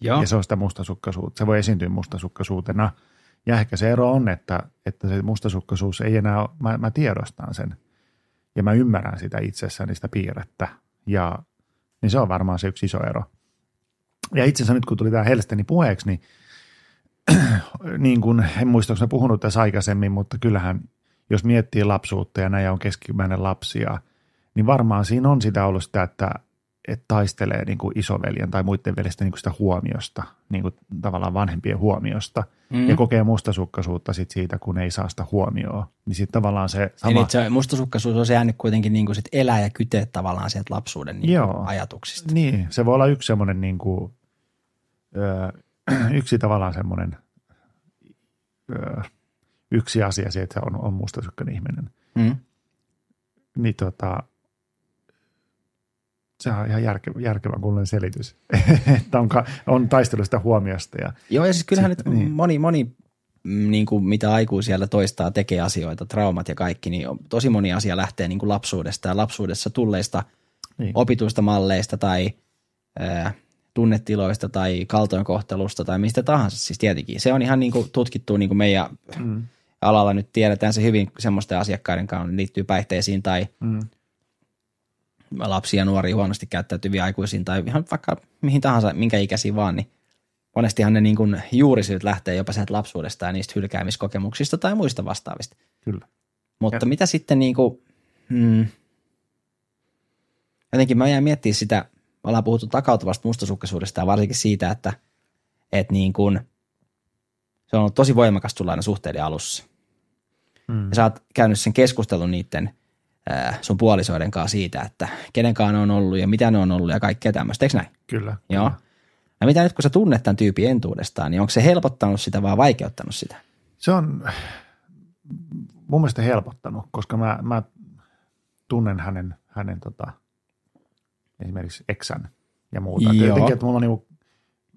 Joo. Ja se on sitä mustasukkaisuutta. Se voi esiintyä mustasukkaisuutena. Ja ehkä se ero on, että, että se mustasukkaisuus ei enää ole, mä, mä tiedostan sen. Ja mä ymmärrän sitä itsessäni, sitä piirrettä. Ja niin se on varmaan se yksi iso ero. Ja itse asiassa nyt kun tuli tämä Helsteni puheeksi, niin, *clears throat* niin kuin, en muista, onko puhunut tässä aikaisemmin, mutta kyllähän jos miettii lapsuutta ja näin on keskimmäinen lapsia, niin varmaan siinä on sitä ollut sitä, että, että taistelee niin kuin isoveljen tai muiden veljestä niin kuin sitä huomiosta, niin kuin tavallaan vanhempien huomiosta, mm. ja kokee mustasukkaisuutta sit siitä, kun ei saa sitä huomioon. Niin sitten tavallaan se sama... Niin, se mustasukkaisuus on se jäänyt kuitenkin niin kuin sit elää ja kytee tavallaan sieltä lapsuuden niin Joo. ajatuksista. Niin, se voi olla yksi semmoinen niin kuin, ö, *clears throat* yksi tavallaan semmoinen ö, yksi asia se, että on, on mustasukkainen ihminen. Mm. Niin tota, se on ihan järkevä, järkevä kuulonen selitys, *laughs* että on, on taistelu sitä huomiosta. Ja, Joo, ja siis kyllähän Sitten- nyt niin. moni, moni mm, niin kuin mitä aikuisiellä toistaa, tekee asioita, traumat ja kaikki, niin tosi moni asia lähtee niin kuin lapsuudesta ja lapsuudessa tulleista niin. opituista malleista tai ää, tunnetiloista tai kaltoinkohtelusta tai mistä tahansa. Siis tietenkin se on ihan niin kuin tutkittu niin kuin meidän Mm, alalla nyt tiedetään se hyvin semmoisten asiakkaiden kanssa liittyy päihteisiin tai mm, lapsia ja nuoria huonosti käyttäytyviä aikuisiin tai ihan vaikka mihin tahansa, minkä ikäisiä vaan, niin monestihan ne niin kuin juurisyyt lähtee jopa sieltä lapsuudesta ja niistä hylkäämiskokemuksista tai muista vastaavista. kyllä. Mutta Ja- mitä sitten niin kuin, hmm, jotenkin mä jäin miettimään sitä, me ollaan puhuttu takautuvasta mustasukkaisuudesta ja varsinkin siitä, että, että niin kuin, se on ollut tosi voimakas tulla aina suhteiden alussa. Mm, Ja sä oot käynyt sen keskustelun niiden sun puolisoiden kanssa siitä, että kenenkaan on ollut ja mitä ne on ollut ja kaikkea tämmöistä, eikö näin? kyllä. Joo. Ja mitä nyt kun sä tunnet tämän tyypin entuudestaan, niin onko se helpottanut sitä vai vaikeuttanut sitä? Se on mun mielestä helpottanut, koska mä, mä tunnen hänen, hänen tota, esimerkiksi eksän ja muuta. Joo. jotenkin, että mulla on niinku,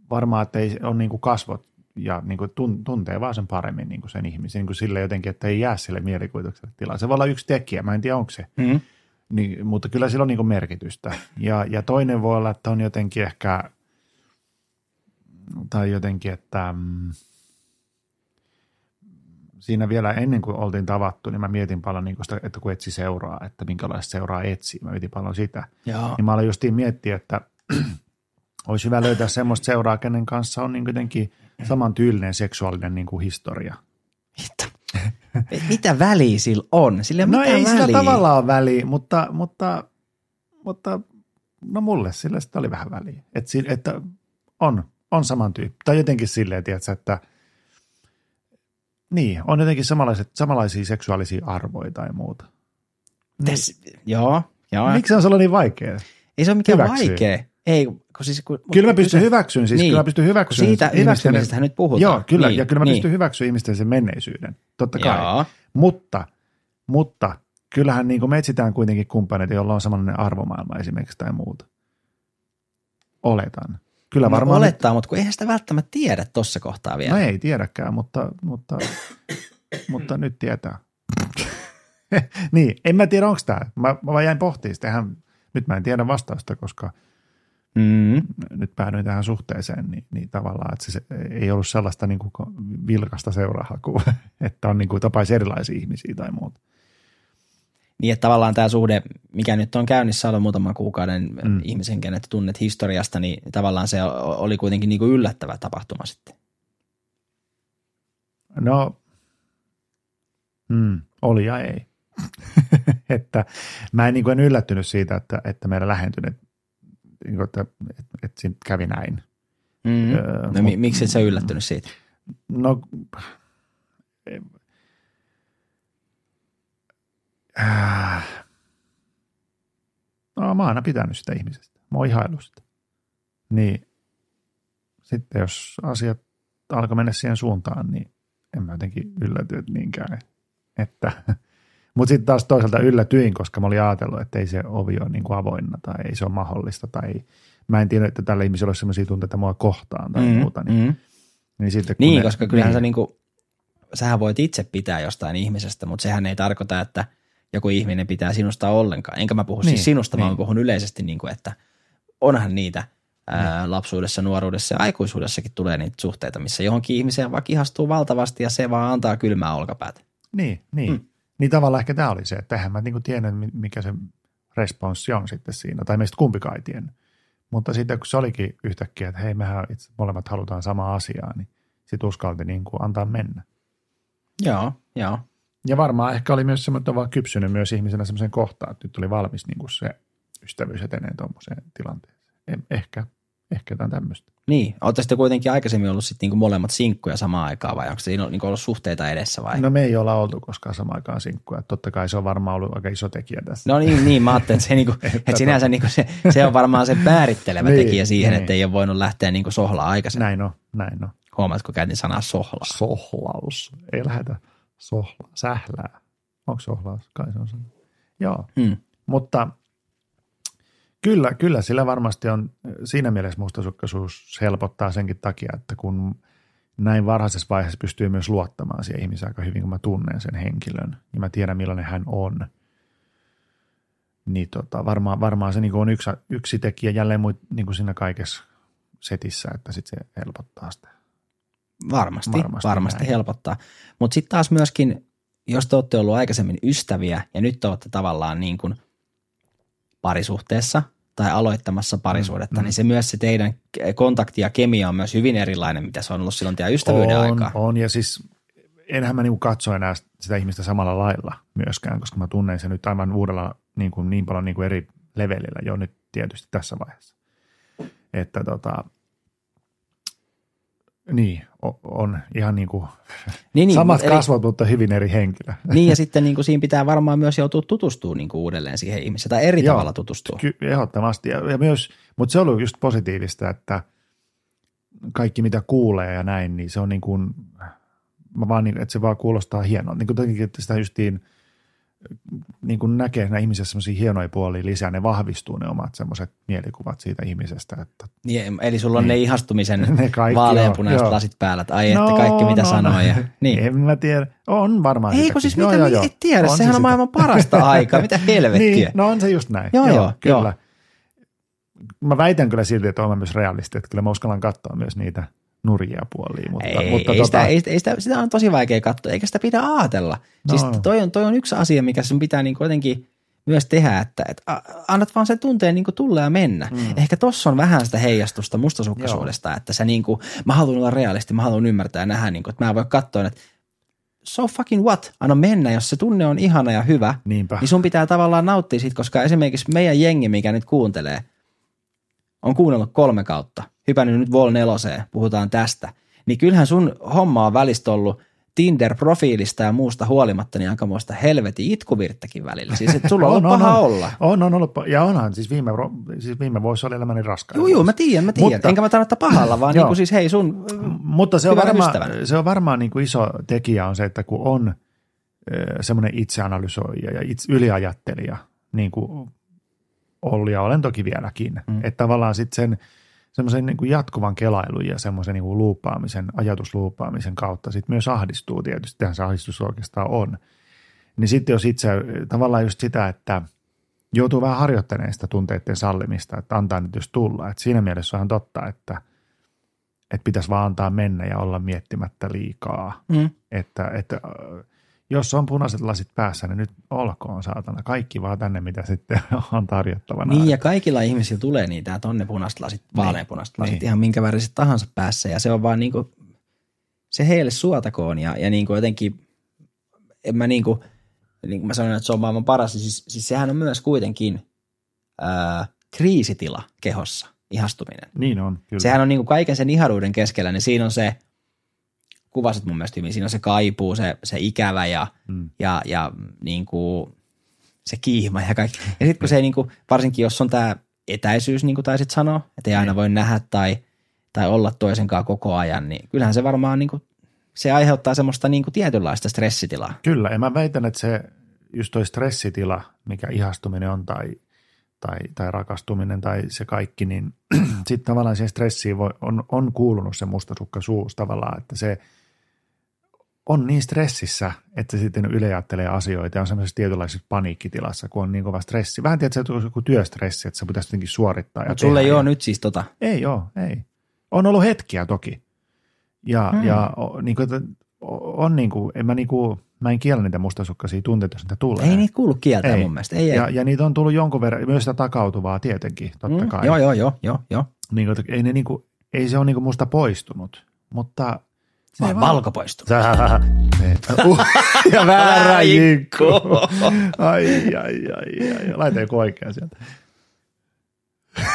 varmaan, että ei on niinku kasvot ja niinku tun, tuntee vaan sen paremmin niinku sen ihmisen niinku sille jotenkin, että ei jää sille mielikuvitukselle tilaa. Se voi olla yksi tekijä, mä en tiedä onko se, Mm. niin, mutta kyllä sillä on niinku merkitystä. Ja, ja toinen voi olla, että on jotenkin ehkä, tai jotenkin, että mm, siinä vielä ennen kuin oltiin tavattu, niin mä mietin paljon niin sitä, että kun etsi seuraa, että minkälaista seuraa etsii. Mä mietin paljon sitä. Joo. Niin mä aloin justiin miettiä, että *clears throat* olisi hyvä löytää semmoista seuraa, kenen kanssa on niin jotenkin samantyylinen seksuaalinen niin kuin historia. Mitä? *laughs* mitä väliä sillä on? Sillä ei No ei väliä. sillä tavalla ole väliä, mutta, mutta, mutta no mulle sillä sitä oli vähän väliä. Si- että on, on saman tyyppi. Tai jotenkin silleen, tiedätkö, että niin, on jotenkin samanlaiset, samanlaisia seksuaalisia arvoja tai muuta. Täs, joo, joo. Miksi se on sellainen niin vaikea? Ei se ole mikään Hyväksyy? vaikea. Ei, kun siis, kun, Kyllä mä pystyn hyväksyyn, siis Niin. kyllä mä pystyn hyväksyyn. Siitä ihmisten- hyväksymisestä nyt puhutaan. Joo, kyllä, Niin, ja kyllä mä niin. pystyn hyväksyä ihmisten sen menneisyyden, totta kai. Joo. Mutta, mutta kyllähän niin kuin me etsitään kuitenkin kumppaneita, joilla on samanlainen arvomaailma esimerkiksi tai muuta. Oletan. Kyllä Varmaan varmaan. no, olettaa, mutta kun eihän sitä välttämättä tiedä tuossa kohtaa vielä. No ei tiedäkään, mutta, mutta, mutta nyt tietää. *laughs* niin, en mä tiedä, onko tämä. Mä, mä vaan jäin pohtimaan sitä. Nyt mä en tiedä vastausta, koska Mm. nyt päädyin tähän suhteeseen, niin, niin tavallaan, että se, ei ollut sellaista niin kuin vilkasta seurahakua, *laughs* että on niin kuin tapaisi erilaisia ihmisiä tai muuta. Niin, että tavallaan tämä suhde, mikä nyt on käynnissä ollut muutaman kuukauden Mm. ihmisen, kenet tunnet historiasta, niin tavallaan se oli kuitenkin niin kuin yllättävä tapahtuma sitten. No, mm, oli ja ei. *laughs* että mä en, niin kuin, en yllättynyt siitä, että, että meidän lähentyneet, että, että, että siinä kävi näin. Mm. Öö, no, mut- mi- miksi et sä yllättynyt siitä? No, äh, no mä oon aina pitänyt sitä ihmisestä. Mä oon ihaillut sitä. Niin sitten jos asiat alkoi mennä siihen suuntaan, niin en mä jotenkin yllätynyt niinkään. Että, mutta sitten taas toisaalta yllätyin, koska mä olin ajatellut, että ei se ovi ole niin kuin avoinna tai ei se ole mahdollista tai mä en tiedä, että tällä ihmisellä olisi sellaisia tunteita mua kohtaan tai mm, muuta. Niin, mm. niin, sitten, kun Niin, ne- koska kyllähän niin, sä niinku, sähän voit itse pitää jostain ihmisestä, mutta sehän ei tarkoita, että joku ihminen pitää sinusta ollenkaan. Enkä mä puhu niin, Niin, siis sinusta, niin. vaan niin. mä puhun yleisesti, niin kuin, että onhan niitä ää, lapsuudessa, nuoruudessa ja aikuisuudessakin tulee niitä suhteita, missä johonkin ihmiseen vaikka ihastuu valtavasti ja se vaan antaa kylmää olkapäätä. Niin, niin. Mm. Niin tavallaan ehkä tämä oli se, että eihän mä tiennyt, mi- mikä se responssi on sitten siinä, tai meistä kumpikaan ei tiennyt. Mutta sitten kun se olikin yhtäkkiä, että hei, mehän itse molemmat halutaan samaa asiaa, niin sitten uskalti niin kuin antaa mennä. Joo, joo. Ja varmaan ehkä oli myös semmoinen vaan kypsynyt myös ihmisenä semmoisen kohtaan, että nyt oli valmis niin kuin se ystävyys etenee tuommoiseen tilanteeseen. En, ehkä, ehkä jotain tämmöistä. Niin, olette sitten kuitenkin aikaisemmin ollut sitten niinku molemmat sinkkuja samaan aikaan vai onko siinä niinku ollut suhteita edessä vai? No me ei olla oltu koskaan samaan aikaan sinkkuja. Totta kai se on varmaan ollut aika iso tekijä tässä. No niin, niin mä ajattelin, että, se, niinku, *laughs* että sinänsä niinku se, se, on varmaan se määrittelevä Niin, tekijä siihen, niin. että ei ole voinut lähteä niinku sohlaa aikaisemmin. Näin on, näin on. Huomaatko, käytin sanaa sohlaa? Sohlaus. Ei lähetä sohla, sählää. Onko sohlaus? Kai se on se. Joo, Mm. mutta kyllä, kyllä sillä varmasti on, siinä mielessä mustasukkaisuus helpottaa senkin takia, että kun näin varhaisessa vaiheessa pystyy myös luottamaan siihen ihmiseen aika hyvin, kun mä tunnen sen henkilön ja mä tiedän millainen hän on. Niin tota, varmaan, varmaan se niin on yksi, yksi tekijä jälleen muut, niin kuin siinä kaikessa setissä, että sitten se helpottaa sitä. Varmasti, varmasti, Varmasti varmasti näin. helpottaa. Mutta sitten taas myöskin, jos te olette ollut aikaisemmin ystäviä ja nyt te olette tavallaan niin kuin parisuhteessa tai aloittamassa parisuudetta, Mm, mm, niin se myös se teidän kontakti ja kemia on myös hyvin erilainen, mitä se on ollut silloin teidän ystävyyden on, aikaa. On, ja siis enhän mä niinku katso enää sitä ihmistä samalla lailla myöskään, koska mä tunnen sen nyt aivan uudella niin, kuin, niin paljon niin kuin eri levelillä jo nyt tietysti tässä vaiheessa. Että tota, niin, on ihan niin kuin *laughs* Niin, niin, samat eli- kasvot, mutta hyvin eri henkilö. *laughs* Niin ja *laughs* sitten niin kuin siinä pitää varmaan myös joutua tutustumaan niin kuin uudelleen siihen ihmiseen tai eri Joo. tavalla tutustua. Ky- ehdottomasti. Ja, ja myös, mutta se on ollut just positiivista, että kaikki mitä kuulee ja näin, niin se on niin kuin, mä vaan niin, että se vaan kuulostaa hienoa. Niin kuin jotenkin, että sitä justiin niin kuin näkee nämä ihmisessä semmoisia hienoja puolia lisää, ne vahvistuu ne omat semmoiset mielikuvat siitä ihmisestä. Että, Niin, eli sulla on ne Niin. ihastumisen *laughs* Ne kaikki, vaaleanpunaiset joo, joo. lasit päällä, että ai että kaikki mitä no, sanoo. Ja, *laughs* niin. En mä tiedä. On varmaan Ei kun siis mitä, joo, et tiedä, sehän on sitä. maailman parasta *laughs* aikaa, mitä helvettiä. Niin, no on se just näin. Joo, joo, kyllä. joo. Mä väitän kyllä silti, että olen myös realisti, että kyllä mä uskallan katsoa myös niitä nurjia puolia. Mutta, ei, mutta ei, tota, sitä, ei, sitä, ei sitä, sitä on tosi vaikea katsoa, eikä sitä pidä ajatella. No. Siis toi on, toi on yksi asia, mikä sun pitää niin jotenkin myös tehdä, että, että annat vaan sen tunteen niin tulla ja mennä. Mm. Ehkä tossa on vähän sitä heijastusta mustasukkaisuudesta, että sä niin kuin, mä haluan olla realisti, mä haluan ymmärtää ja nähdä, niin kuin, että mä en voi katsoa, että so fucking what, anna mennä, jos se tunne on ihana ja hyvä, Niinpä. niin sun pitää tavallaan nauttia siitä, koska esimerkiksi meidän jengi, mikä nyt kuuntelee, on kuunnellut kolme kautta, hypännyt nyt Vol neloseen, puhutaan tästä, niin kyllähän sun homma on välistä ollut Tinder-profiilista ja muusta huolimatta niin aikamoista helvetin itkuvirttäkin välillä. Siis että sulla on, ollut *laughs* paha on, olla. On, on ollut, ja onhan, siis viime, siis viime vuosi oli elämäni raskaan. Joo, joo, mä tiedän, mä tiedän. Mutta- Enkä mä tarkoita pahalla, vaan *laughs* Joo. niin kuin siis hei sun, Mutta se on, varmaan, se on varmaan niin kuin iso tekijä on se, että kun on semmoinen itseanalysoija ja itse, yliajattelija, niin kuin ollut ja olen toki vieläkin, mm. että tavallaan sitten sen semmoisen niin kuin jatkuvan kelailun ja semmoisen niin kuin luupaamisen, ajatusluupaamisen kautta sitten myös ahdistuu tietysti, tähän se ahdistus oikeastaan on. Niin sitten jos itse tavallaan just sitä, että joutuu vähän harjoittanemaan sitä tunteiden sallimista, että antaa nyt jos tulla. Että siinä mielessä on totta, että, että pitäisi vaan antaa mennä ja olla miettimättä liikaa. mm, Että, että jos on punaiset lasit päässä, niin nyt olkoon saatana. Kaikki vaan tänne, mitä sitten *laughs* on tarjottavana. niin ja kaikilla ihmisillä tulee niitä, että on ne punaiset lasit, vaaleanpunaiset lasit, Niin. ihan minkä väriset tahansa päässä ja se on vaan niin kuin, se heille suotakoon ja, ja niin kuin jotenkin, en mä niin kuin, niin kuin mä sanoin, että se on maailman paras, niin siis, siis sehän on myös kuitenkin ää, kriisitila kehossa, ihastuminen. Niin on, kyllä. Sehän on niin kuin kaiken sen iharuuden keskellä, niin siinä on se, kuvasit mun mielestä hyvin, siinä on se kaipuu, se, se ikävä ja, Mm. ja, ja niin kuin se kiihma ja kaikki. Ja sitten kun se niin kuin, varsinkin jos on tämä etäisyys, niin kuin taisit sanoa, että ei aina voi nähdä tai, tai olla toisen kanssa koko ajan, niin kyllähän se varmaan niin kuin, se aiheuttaa semmoista niin kuin tietynlaista stressitilaa. Kyllä, ja mä väitän, että se just toi stressitila, mikä ihastuminen on tai, tai, tai rakastuminen tai se kaikki, niin *clears throat* sitten tavallaan siihen stressiin voi, on, on kuulunut se mustasukkaisuus tavallaan, että se on niin stressissä, että se sitten yleajattelee asioita ja on semmoisessa tietynlaisessa paniikkitilassa, kun on niin kova stressi. Vähän tiedät, että se on joku työstressi, että se pitäisi jotenkin suorittaa. Mutta sulle ei ole nyt siis tota. Ei ole, ei. On ollut hetkiä toki. Ja, hmm. ja niin kuin, että on niin kuin, en mä, niin kuin, mä en kiellä niitä mustasukkaisia tunteita, jos niitä tulee. Ei niitä kuulu kieltää mun mielestä. Ei, ei. Ja, ja niitä on tullut jonkun verran, myös sitä takautuvaa tietenkin, totta Mm, kai. Joo, joo, joo, joo, joo. Niin kuin, ei, ne niin kuin, ei se ole niin kuin musta poistunut, mutta se Mä ei oon vaan- valko poistunut. *laughs* Uh, ja *laughs* väärä jinkku. Ai, ai, ai, ai. Laita joku oikea sieltä. *laughs*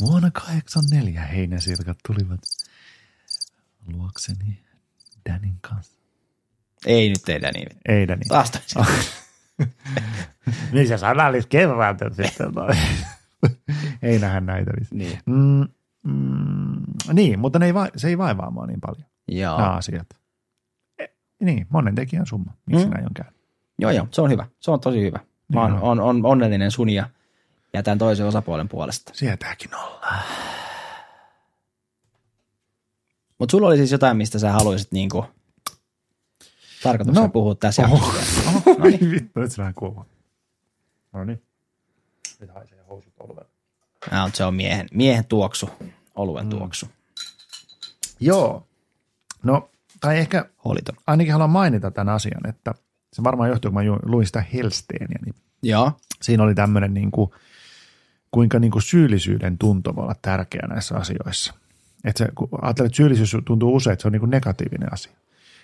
Vuonna 84 heinäsirkat tulivat luokseni Danin kanssa. Ei nyt tehdä niin. Ei Dani. Taas. *laughs* Niin se sanallis kerran sitten. *laughs* ei nähdä näitä. Niin. Mm, mm, niin, mutta ne ei va- se ei vaivaa mua niin paljon, Joo. nämä asiat. E, niin, monen tekijän summa, miksi Mm. näin on käynyt. joo, joo, se on hyvä. Se on tosi hyvä. Mä oon, Joo. on, on onnellinen sun ja jätän toisen osapuolen puolesta. Sietääkin olla. Mutta sulla oli siis jotain, mistä sä haluaisit niinku tarkoituksena No. puhua tässä Oho. jaksossa. *laughs* No niin. Vittu, nyt se vähän kuuma. No niin. Nyt haisee housut oluen. Ah, se on miehen, miehen tuoksu, oluen Mm. tuoksu. Joo. No, tai ehkä Holiton. ainakin haluan mainita tämän asian, että se varmaan johtuu, kun mä luin sitä Helsteenia, niin Joo. siinä oli tämmöinen, niin kuin, kuinka niin kuin syyllisyyden tunto voi olla tärkeä näissä asioissa. Että se, kun ajattelee, että syyllisyys tuntuu usein, että se on niin kuin negatiivinen asia.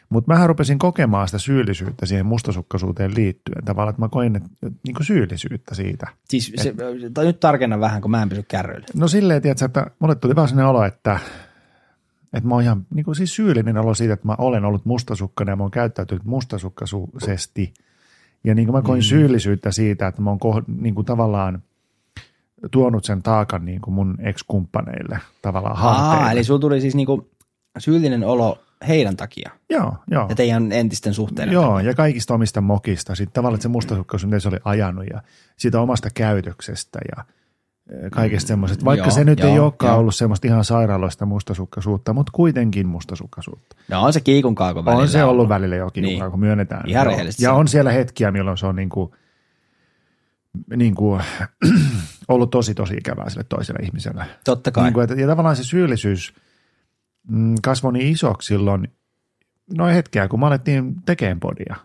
Mutta mä rupesin kokemaan sitä syyllisyyttä siihen mustasukkaisuuteen liittyen. Tavallaan, että mä koin että, niin kuin syyllisyyttä siitä. Siis se, tai nyt tarkenna vähän, kun mä en pysy kärryillä. No silleen, tiedätkö, että mulle tuli vaan sellainen olo, että, että mä oon ihan niin kuin siis syyllinen olo siitä, että mä olen ollut mustasukkainen ja mä oon käyttäytynyt mustasukkaisesti. Ja niin kuin mä koin mm. syyllisyyttä siitä, että mä oon koh, niin kuin tavallaan tuonut sen taakan niin kuin mun ex-kumppaneille tavallaan Aa, harteille. eli sulla tuli siis niinku syyllinen olo heidän takia Joo, joo. ja teidän entisten suhteiden Joo, ja kaikista omista mokista. Sitten tavallaan että se mustasukkaisuus, miten se oli ajanut ja siitä omasta käytöksestä ja eh, kaikesta semmoisesta. Vaikka joo, se nyt ei joo, olekaan joo. ollut semmoista ihan sairaaloista mustasukkaisuutta, mutta kuitenkin mustasukkaisuutta. No on se kiikun kaakon välillä On se ollut välillä jokin, Niin. niin. kun myönnetään. Ihan rehellisesti Ja on siellä hetkiä, milloin se on niin kuin, niin kuin, *clears throat* ollut tosi, tosi ikävää sille toiselle ihmiselle. Totta kai. Niin kuin, että, ja tavallaan se syyllisyys mm, kasvoi niin isoksi silloin, noin hetkeä, kun me alettiin tekemään podia.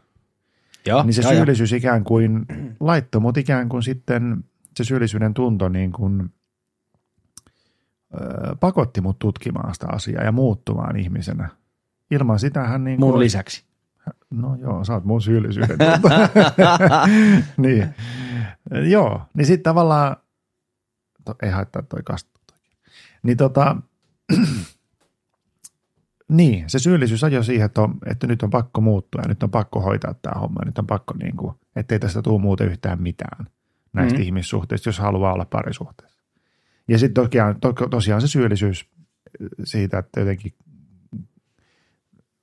joo, Niin se joo, joo. syyllisyys ikään kuin laittoi, mutta ikään kuin sitten se syyllisyyden tunto niin kuin, ö, pakotti mut tutkimaan sitä asiaa ja muuttumaan ihmisenä. Ilman sitä hän niin Mun kuin, lisäksi. No joo, sä oot mun syyllisyyden *laughs* niin. Joo, niin sitten tavallaan, to, ei haittaa toi kastu. Niin tota, *clears throat* niin, se syyllisyys ajoi siihen, että, on, että nyt on pakko muuttua ja nyt on pakko hoitaa tämä homma. ja Nyt on pakko, niin kuin, ettei tästä tule muuten yhtään mitään näistä Mhm. mm. ihmissuhteista, jos haluaa olla parisuhteessa. Ja sitten tosiaan, to, tosiaan se syyllisyys siitä, että jotenkin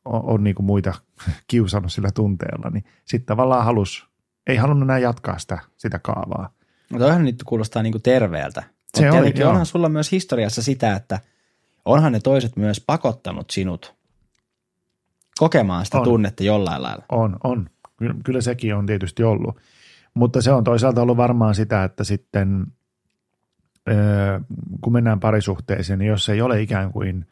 on, on niin kuin muita *laughs* kiusannut sillä tunteella, niin sitten tavallaan halus, ei halunnut enää jatkaa sitä, sitä kaavaa. No toihan nyt kuulostaa niinku terveeltä. Se tietenkin joo. onhan sulla myös historiassa sitä, että onhan ne toiset myös pakottanut sinut kokemaan sitä On. tunnetta jollain lailla. On, on. Kyllä, kyllä sekin on tietysti ollut. Mutta se on toisaalta ollut varmaan sitä, että sitten kun mennään parisuhteeseen, niin jos ei ole ikään kuin,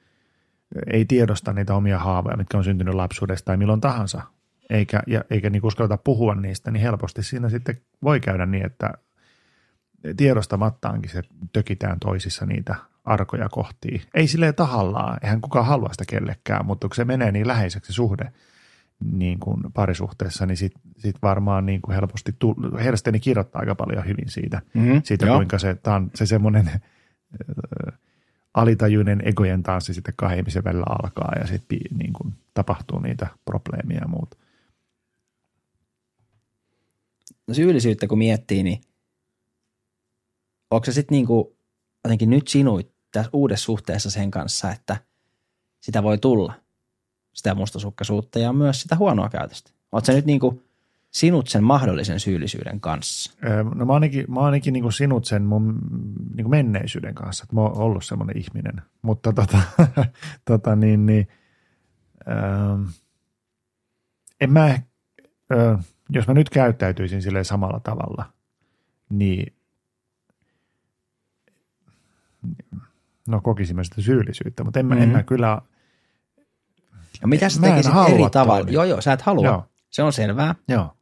ei tiedosta niitä omia haavoja, mitkä on syntynyt lapsuudesta tai milloin tahansa, eikä, ja, eikä niin uskalleta puhua niistä, niin helposti siinä sitten voi käydä niin, että tiedostamattaankin se tökitään toisissa niitä arkoja kohtiin. Ei silleen tahallaan, eihän kukaan halua sitä kellekään, mutta kun se menee niin läheiseksi se suhde niin kuin parisuhteessa, niin sit, sit varmaan niin kuin helposti, Hersteni kirjoittaa aika paljon hyvin siitä, Mm-hmm. siitä kuinka se, on se semmoinen alitajuinen egojen tanssi sitten kahden ihmisen välillä alkaa ja sitten niin kuin tapahtuu niitä probleemia ja muuta. No syyllisyyttä kun miettii, niin onko se sitten niinku jotenkin nyt sinuit tässä uudessa suhteessa sen kanssa, että sitä voi tulla, sitä mustasukkaisuutta ja myös sitä huonoa käytöstä. Oletko sä nyt niin kuin sinut sen mahdollisen syyllisyyden kanssa? No mä ainakin, mä ainakin niin sinut sen mun niin menneisyyden kanssa, että mä oon ollut semmoinen ihminen. Mutta tota, *laughs* tota niin, niin öö, en mä, öö, jos mä nyt käyttäytyisin sille samalla tavalla, niin no kokisin mä sitä syyllisyyttä, mutta en mm-hmm. en mä kyllä, Ja mitä sä tekisit eri tavalla? Joo, joo, sä et halua. Joo. Se on selvää. joo,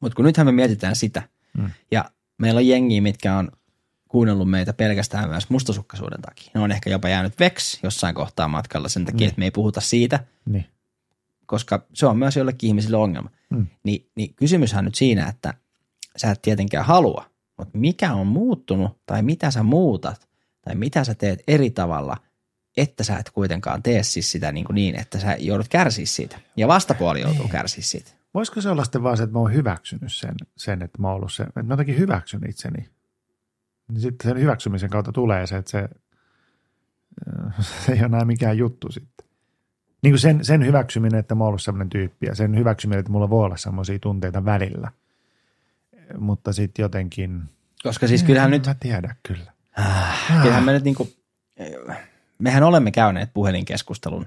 Mutta kun nythän me mietitään sitä, Mm. ja meillä on jengiä, mitkä on kuunnellut meitä pelkästään myös mustasukkaisuuden takia. Ne on ehkä jopa jäänyt veks jossain kohtaa matkalla sen takia, Niin. että me ei puhuta siitä, niin, koska se on myös jollekin ihmisille ongelma. Mm. Ni, niin kysymyshän on nyt siinä, että sä et tietenkään halua, mutta mikä on muuttunut tai mitä sä muutat tai mitä sä teet eri tavalla, että sä et kuitenkaan tee siis sitä niin, kuin niin että sä joudut kärsiä siitä. Ja vastapuoli joutuu Niin. kärsiä siitä. Voisiko se olla sitten vaan se, että mä oon hyväksynyt sen, sen että mä oon ollut se, että mä jotenkin hyväksyn itseni. Niin sitten sen hyväksymisen kautta tulee se, että se, se ei ole enää mikään juttu sitten. Niin kuin sen, sen hyväksyminen, että mä oon ollut sellainen tyyppi ja sen hyväksyminen, että mulla voi olla sellaisia tunteita välillä. Mutta sitten jotenkin... Koska siis kyllähän nyt Mä tiedä kyllä. Äh, kyllähän me nyt niinku, mehän olemme käyneet puhelinkeskustelun,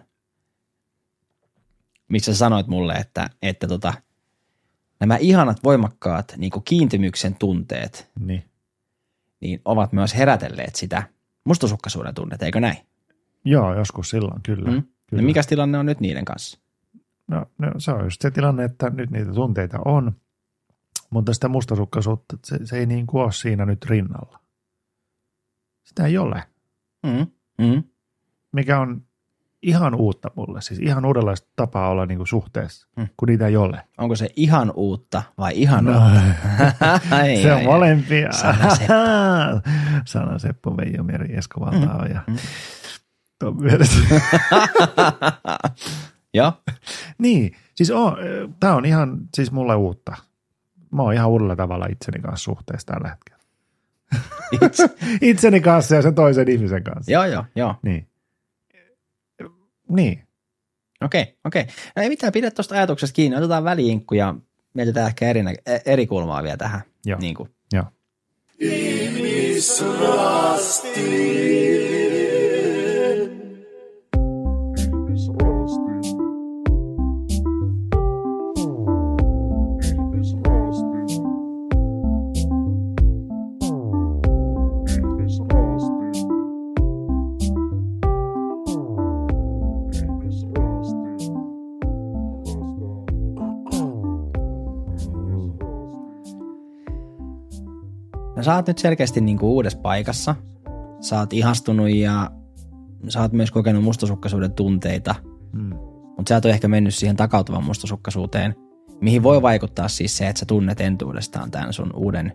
missä sä sanoit mulle, että, että tota, nämä ihanat voimakkaat niinku kiintymyksen tunteet, Niin. niin ovat myös herätelleet sitä mustasukkaisuuden tunnetta, eikö näin? Joo, joskus silloin, kyllä. Mm? kyllä. No mikä tilanne on nyt niiden kanssa? No, no se on just se tilanne, että nyt niitä tunteita on, mutta sitä mustasukkaisuutta, se, se ei niin kuin ole siinä nyt rinnalla. Sitä ei ole, Mm. Mm. mikä on ihan uutta mulle, siis ihan uudenlaista tapaa olla niin kuin suhteessa, Mm. kun niitä ei ole. Onko se ihan uutta vai ihan No, uutta? *laughs* Ai, se ai, on ai. molempia. Sana Seppo. *laughs* Sana Seppo, Veijo Meri, Esko Valtao ja mm. Tom mielestä. *laughs* Joo, Niin, siis tämä on ihan siis mulle uutta. Mä oon ihan uudella tavalla itseni kanssa suhteessa tällä hetkellä. itse. Itseni kanssa ja sen toisen ihmisen kanssa. joo, joo, joo. Niin. Niin. Okei, okei. No ei mitään, pidä tuosta ajatuksesta kiinni. Otetaan väliinkku ja mietitään ehkä eri, nä- e- eri kulmaa vielä tähän. Joo. Niin kuin. Joo. No sä oot nyt selkeästi niin kuin uudessa paikassa. Sä oot ihastunut ja sä oot myös kokenut mustasukkaisuuden tunteita. Mm. Mutta sä et ole ehkä mennyt siihen takautuvan mustasukkaisuuteen, mihin voi vaikuttaa siis se, että sä tunnet entuudestaan tämän sun uuden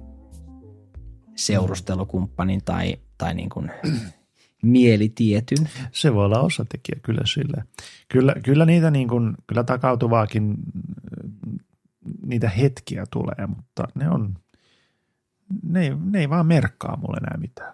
seurustelukumppanin tai, tai niin kuin *clears throat* mielitietyn. Se voi olla osatekijä kyllä sille. Kyllä, kyllä niitä niin kuin, kyllä takautuvaakin äh, niitä hetkiä tulee, mutta ne on, ne ei, ne ei vaan merkkaa mulle enää mitään.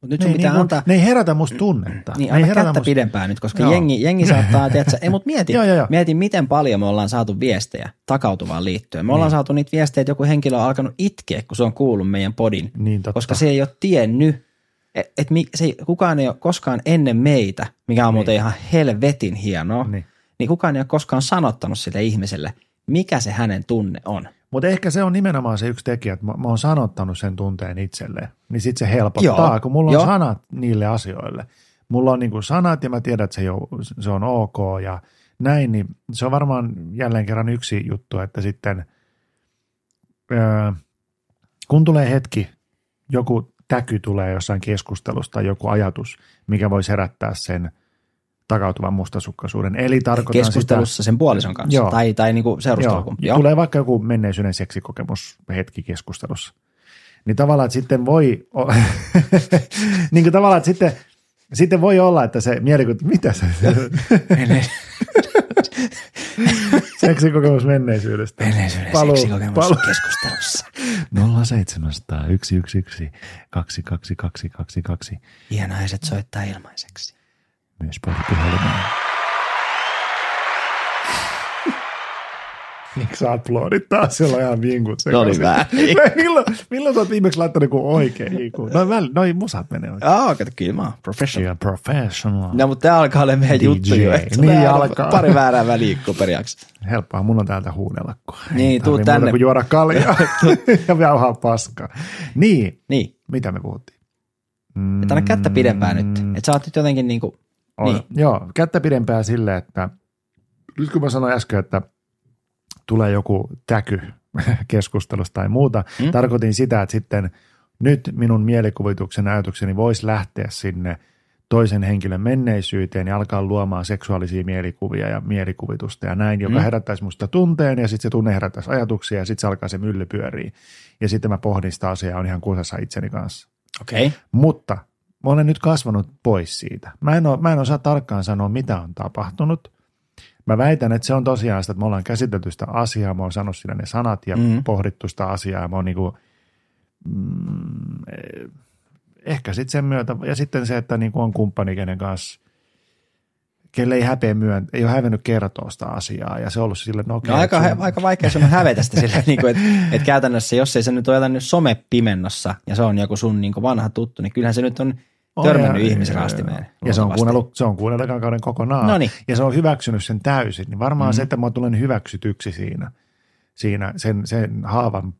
Mut nyt Ne sun ei, pitää niin, antaa, ne ei herätä musta tunnetta. Niin, ne ei anna herätä kättä musta- pidempään nyt, koska Joo. jengi, jengi saattaa, tiedätkö, ei mut *laughs* mieti, Joo, joo, joo. mieti, miten paljon me ollaan saatu viestejä takautuvaan liittyen. Me ollaan Niin. saatu niitä viestejä, että joku henkilö on alkanut itkeä, kun se on kuullut meidän podin, Niin totta. koska se ei ole tiennyt, että et, se ei, kukaan ei ole koskaan ennen meitä, mikä on muuten ihan helvetin hienoa, Niin. niin. niin kukaan ei ole koskaan sanottanut sille ihmiselle, mikä se hänen tunne on. Mutta ehkä se on nimenomaan se yksi tekijä, että mä, mä oon sanottanut sen tunteen itselleen. Niin sit se helpottaa, Joo, kun mulla on joo. sanat niille asioille. Mulla on niinku sanat ja mä tiedän, että se, jo, se on ok ja näin, niin se on varmaan jälleen kerran yksi juttu, että sitten öö, kun tulee hetki, joku täky tulee jossain keskustelusta tai joku ajatus, mikä voisi herättää sen takautuvan mustasukkaisuuden. Eli tarkoitan sitä, Keskustelussa sen puolison kanssa Joo. tai, tai Joo, seurustelukumppani. Joo. Tulee vaikka joku menneisyyden seksikokemus hetki keskustelussa. Niin tavallaan, että sitten voi, *laughs* niin kuin tavallaan, että sitten, sitten voi olla, että se mielikuva, mitä se, *laughs* seksikokemus menneisyydestä. Menneisyyden Paluu- seksikokemus paluu- keskustelussa. 0700 111 22222. Ja naiset soittaa ilmaiseksi. Myös puhelimeen. Miksi sä aplodit taas siellä ihan vinkut No niin, sekaisin? *laughs* milloin, milloin sä oot viimeksi laittanut joku oikein? Noin, väl, noin musat menee oikein. Aa, kato, kyllä mä oon professional. You're professional. No, mutta tää alkaa olla meidän DJ. juttu jo. että Niin on alkaa. Pari väärää väliikkuperiaksi. Helppoa, mun on täältä huunella. kun Niin, tuu tarvii muuta tänne. kuin juoda kaljaa *laughs* *laughs* ja jauhaa paskaa. Niin, Niin, mitä me puhuttiin? että anna kättä pidempään nyt. Että sä oot nyt jotenkin niinku, On. Niin. Joo, kättä pidempää sille, että nyt kun mä sanoin äsken, että tulee joku täky *laughs* keskustelusta tai muuta, Mm. tarkoitin sitä, että sitten nyt minun mielikuvituksen ajatukseni voisi lähteä sinne toisen henkilön menneisyyteen ja alkaa luomaan seksuaalisia mielikuvia ja mielikuvitusta ja näin, joka Mm. mm. herättäisi musta tunteen ja sitten se tunne herättäisi ajatuksia ja sitten se alkaa se mylly pyörii. Ja sitten mä pohdin sitä asiaa, on ihan kusessa itseni kanssa. okei. Okay. Mutta mä olen nyt kasvanut pois siitä. Mä en, oo, mä en osaa tarkkaan sanoa, mitä on tapahtunut. Mä väitän, että se on tosiaan sitä, että me ollaan käsitelty sitä asiaa, mä oon sanonut siinä ne sanat ja Mm. pohdittu sitä asiaa. Ja mä oon niinku, mm, eh, ehkä sitten sen myötä, ja sitten se, että niinku on kumppani, kenen kanssa, kelle ei häpeä myön, ei ole hävennyt kertoa sitä asiaa. Ja se on ollut sille, no okei. No aika, se- aika vaikea sun hävetä sitä sillä, *laughs* niin kuin, että, että käytännössä, jos ei se nyt ole jotain nyt somepimennossa ja se on joku sun niin kuin vanha tuttu, niin kyllähän se nyt on On, törmännyt ja- ihmisraastimeen. Ja se on kuunnellut, se on kuunnellut ekan kauden kokonaan. Noniin. Ja se on hyväksynyt sen täysin. Niin varmaan Mhm. mm-hmm. se, että mä tulen hyväksytyksi siinä, siinä sen, sen haavan,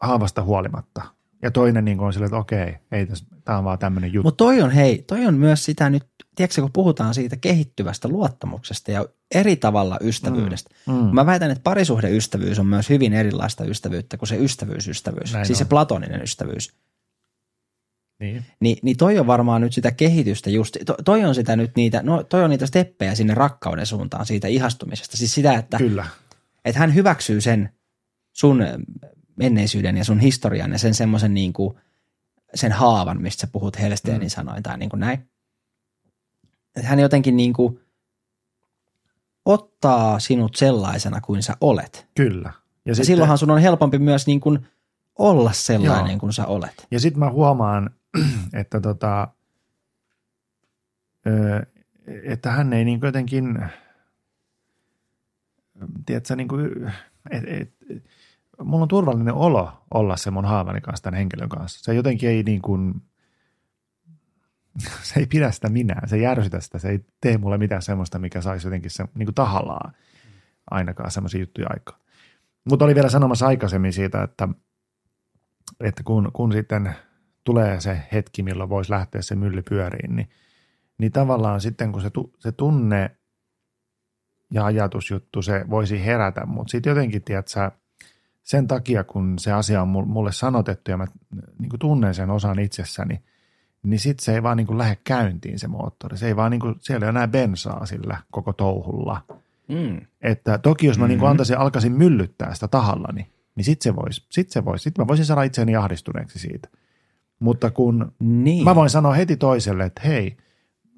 haavasta huolimatta. Ja toinen niin on silleen, että okei, ei tämä on vaan tämmöinen juttu. Mutta toi on, hei, toi on myös sitä nyt, tiedätkö kun puhutaan siitä kehittyvästä luottamuksesta ja eri tavalla ystävyydestä. Mm. Mm. Mä väitän, että parisuhdeystävyys on myös hyvin erilaista ystävyyttä kuin se ystävyysystävyys, Näin siis se on. platoninen ystävyys. Niin. Ni, niin toi on varmaan nyt sitä kehitystä just, to, toi on sitä nyt niitä, no toi on niitä steppejä sinne rakkauden suuntaan siitä ihastumisesta. Siis sitä, että, Kyllä. että hän hyväksyy sen sun menneisyyden ja sun historian ja sen semmoisen niin kuin, sen haavan, mistä sä puhut Helsteenin mm. sanoin tai niin kuin näin. Että hän jotenkin niin kuin ottaa sinut sellaisena kuin sä olet. Kyllä. Ja, ja silloinhan sun on helpompi myös niin kuin olla sellainen Joo. kuin sä olet. Ja sitten mä huomaan, *clears throat* että, tota, että hän ei niin jotenkin, tiedätkö, niin kuin, et, et, mulla on turvallinen olo olla se mun haavani kanssa, tämän henkilön kanssa. Se jotenkin ei niin kuin, *laughs* se ei pidä sitä minä, se ei järsytä sitä, se ei tee mulle mitään semmoista, mikä saisi jotenkin se, niin kuin tahallaan ainakaan semmoisia juttuja aikaa. Mutta oli vielä sanomassa aikaisemmin siitä, että, että kun, kun sitten tulee se hetki, milloin voisi lähteä se mylly pyöriin, niin, niin tavallaan sitten kun se, tu, se tunne ja ajatusjuttu, se voisi herätä, mutta sitten jotenkin, tiedätkö, sen takia, kun se asia on mulle sanotettu ja mä niin kuin tunnen sen osan itsessäni, niin sitten se ei vaan niin kuin lähde käyntiin se moottori. Se ei vaan niin kuin, siellä ei ole enää bensaa sillä koko touhulla. Mm. Että toki jos mä mm-hmm. niin antaisin, alkaisin myllyttää sitä tahallani, niin sitten se voisi, sit se vois. Sitten mä voisin saada itseäni ahdistuneeksi siitä. Mutta kun Niin. mä voin sanoa heti toiselle, että hei,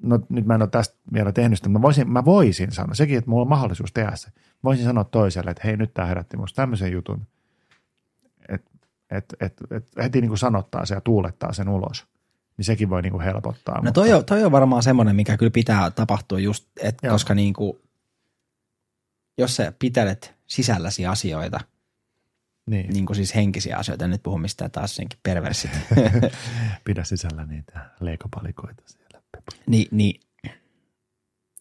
no nyt mä en ole tästä vielä tehnyt sitä, mutta mä voisin, mä voisin sanoa, sekin, että mulla on mahdollisuus tehdä se. Voisin sanoa toiselle, että hei, nyt tämä herätti musta tämmöisen jutun, että et, et, et heti niin kuin sanottaa se ja tuulettaa sen ulos. Niin sekin voi niin kuin helpottaa. No toi on, toi on varmaan semmoinen, mikä kyllä pitää tapahtua just, et Joo. koska niin kuin, jos sä pitelet sisälläsi asioita, niin, niin kuin siis henkisiä asioita, nyt puhu mistään taas senkin perversit, *laughs* pidä sisällä niitä leikopalikoita siellä. niin, niin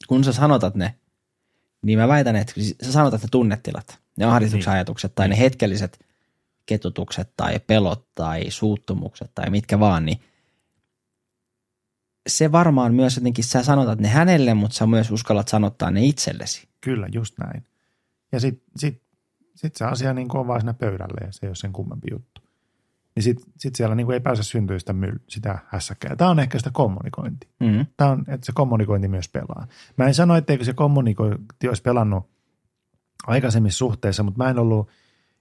kun sä sanotat ne, niin mä väitän, että siis sä sanotat ne tunnetilat, ne ahdistuksen Niin. ajatukset tai ne hetkelliset ketutukset tai pelot tai suuttumukset tai mitkä vaan, niin se varmaan myös jotenkin sä sanotat ne hänelle, mutta sä myös uskallat sanottaa ne itsellesi. Kyllä, just näin. Ja sitten sit, sit se asia niin on vaan siinä pöydällä ja se ei ole sen kummempi juttu. Niin sitten sit siellä niin ei pääse syntyä sitä, myl- sitä hässäkkää. Tämä on ehkä sitä kommunikointia. Mm. Tämä on, että se kommunikointi myös pelaa. Mä en sano, etteikö se kommunikointi olisi pelannut aikaisemmissa suhteissa, mutta mä en ollut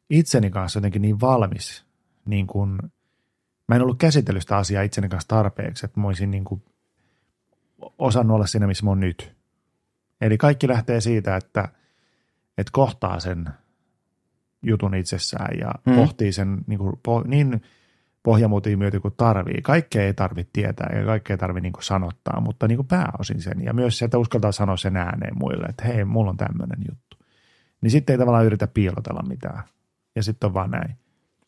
itseni kanssa jotenkin niin valmis, niin kuin, mä en ollut käsitellyt sitä asiaa itseni kanssa tarpeeksi, että mä olisin niin kuin osannut olla siinä, missä mä oon nyt. Eli kaikki lähtee siitä, että, että kohtaa sen jutun itsessään ja Mm. pohtii sen niin, kuin, po, niin pohjamuutiin myötä kun tarvii. Kaikkea ei tarvitse tietää ja kaikkea ei tarvitse niin sanottaa, mutta niin kuin pääosin sen. Ja myös se, että uskaltaa sanoa sen ääneen muille, että hei, mulla on tämmöinen juttu. Niin sitten ei tavallaan yritä piilotella mitään. Ja sitten on vaan näin.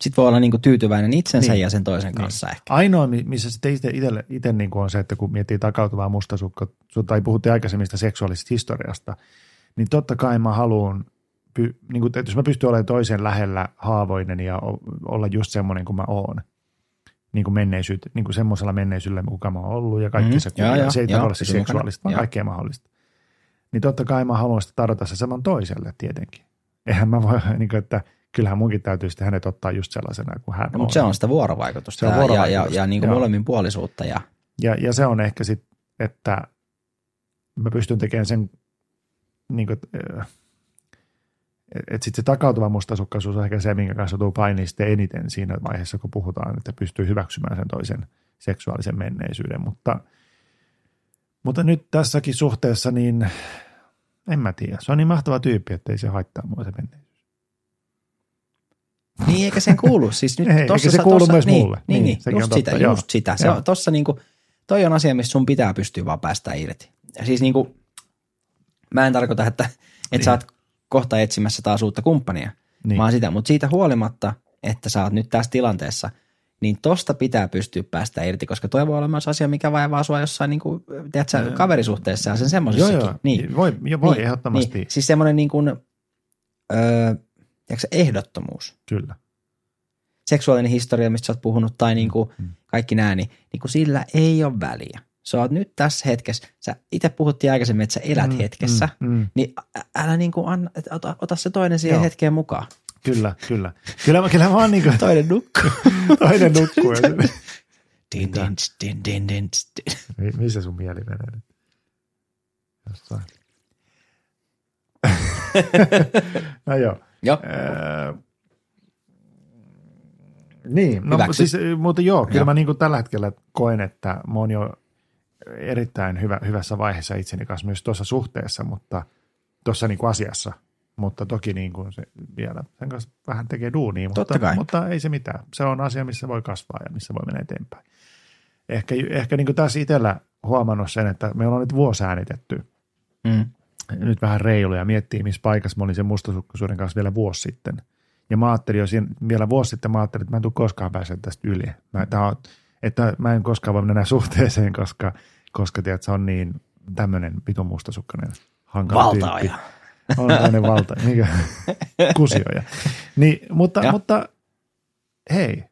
Sitten voi olla niinku tyytyväinen itsensä Niin. ja sen toisen kanssa ehkä. Ainoa, mi- missä sitten itse, itelle, itse niin kuin on se, että kun miettii takautuvaa mustasukka, tai puhuttiin aikaisemmista seksuaalisesta historiasta, niin totta kai mä haluan, niin kuin, että jos mä pystyn olemaan toisen lähellä haavoinen ja olla just semmoinen kuin mä oon, niin kuin menneisyyt, niin kuin semmoisella menneisyydellä, kuka mä oon ollut ja kaikki Mhm. se, Joo, joo, se ei tarvitse siis seksuaalista, vaan kaikkea mahdollista. Niin totta kai mä haluan sitä tarjota se saman toiselle tietenkin. Eihän mä voi, *laughs* niin kuin, että kyllähän munkin täytyy sitten hänet ottaa just sellaisena kuin hän No, on. mutta se on sitä vuorovaikutusta, Se on ja, ja, ja, vuorovaikutusta, ja niinku joo. molemmin puolisuutta. Ja, Ja, ja se on ehkä sitten, että mä pystyn tekemään sen, niin kuin, että et sitten se takautuva mustasukkaisuus on ehkä se, minkä kanssa tuu painiin sitten eniten siinä vaiheessa, kun puhutaan, että pystyy hyväksymään sen toisen seksuaalisen menneisyyden. Mutta, mutta nyt tässäkin suhteessa, niin en mä tiedä. Se on niin mahtava tyyppi, että ei se haittaa mua se menneisyys. niin eikä sen kuulu. Siis nyt *laughs* Ei, eikä tossa, se sä- kuulu tossa, myös niin, mulle. Niin, Niin, niin, just sitä, joo. just sitä. Se Joo. on, tossa niinku, toi on asia, missä sun pitää pystyä vaan päästä irti. Ja siis niinku, mä en tarkoita, että, että Niin. sä oot kohta etsimässä taas uutta kumppania, Niin. vaan sitä. Mutta siitä huolimatta, että sä oot nyt tässä tilanteessa, niin tosta pitää pystyä päästä irti, koska toi voi olla myös asia, mikä vaivaa sua jossain niin kuin, tiedätkö, kaverisuhteessa ja sen Joo, semmoisessakin. joo. Niin. Voi, jo, voi niin, ehdottomasti. Niin. Siis semmoinen niin kuin, öö, tiedätkö, ehdottomuus Kyllä. seksuaalinen historia, mistä sä oot puhunut, tai niin kuin Mm. kaikki nämä, niin, niin kuin sillä ei ole väliä. Sä oot nyt tässä hetkessä, sä itse puhuttiin aikaisemmin, että sä elät Mm, hetkessä, mm, mm. niin älä niin kuin anna, ota, ota se toinen siihen Joo. hetkeen mukaan. Kyllä, kyllä. Kyllä, mä- kyllä mä oon niin kuin, Toinen nukkuu. *laughs* toinen nukkuu. din, din, din, din, din, din. Mi- Missä sun mieli menee nyt? Jossain. *laughs* no joo. Joo, Öö, niin, no Hyväksy. siis, mutta joo, kyllä Joo. mä niin kuin tällä hetkellä koen, että mä oon jo erittäin hyvä, hyvässä vaiheessa itseni kanssa myös tuossa suhteessa, mutta tuossa niin kuin asiassa. Mutta toki niin kuin se vielä sen kanssa vähän tekee duunia, mutta, Totta kai. mutta ei se mitään. Se on asia, missä voi kasvaa ja missä voi mennä eteenpäin. Ehkä, ehkä niin kuin tässä itsellä huomannut sen, että me ollaan nyt vuosi äänitetty mm. nyt vähän reilu ja miettii, missä paikassa mä olin sen mustasukkaisuuden kanssa vielä vuosi sitten. Ja mä ajattelin jo siinä, vielä vuosi sitten, mä ajattelin, että mä en tule koskaan pääsemään tästä yli. Mä, tää on, että mä en koskaan voi mennä *laughs* suhteeseen, koska, koska tiedät, se on niin tämmöinen pitun mustasukkainen hankala Valtaaja. tyyppi. On tämmöinen valta, *laughs* mikä kusioja. Niin, mutta, Ja. mutta hei,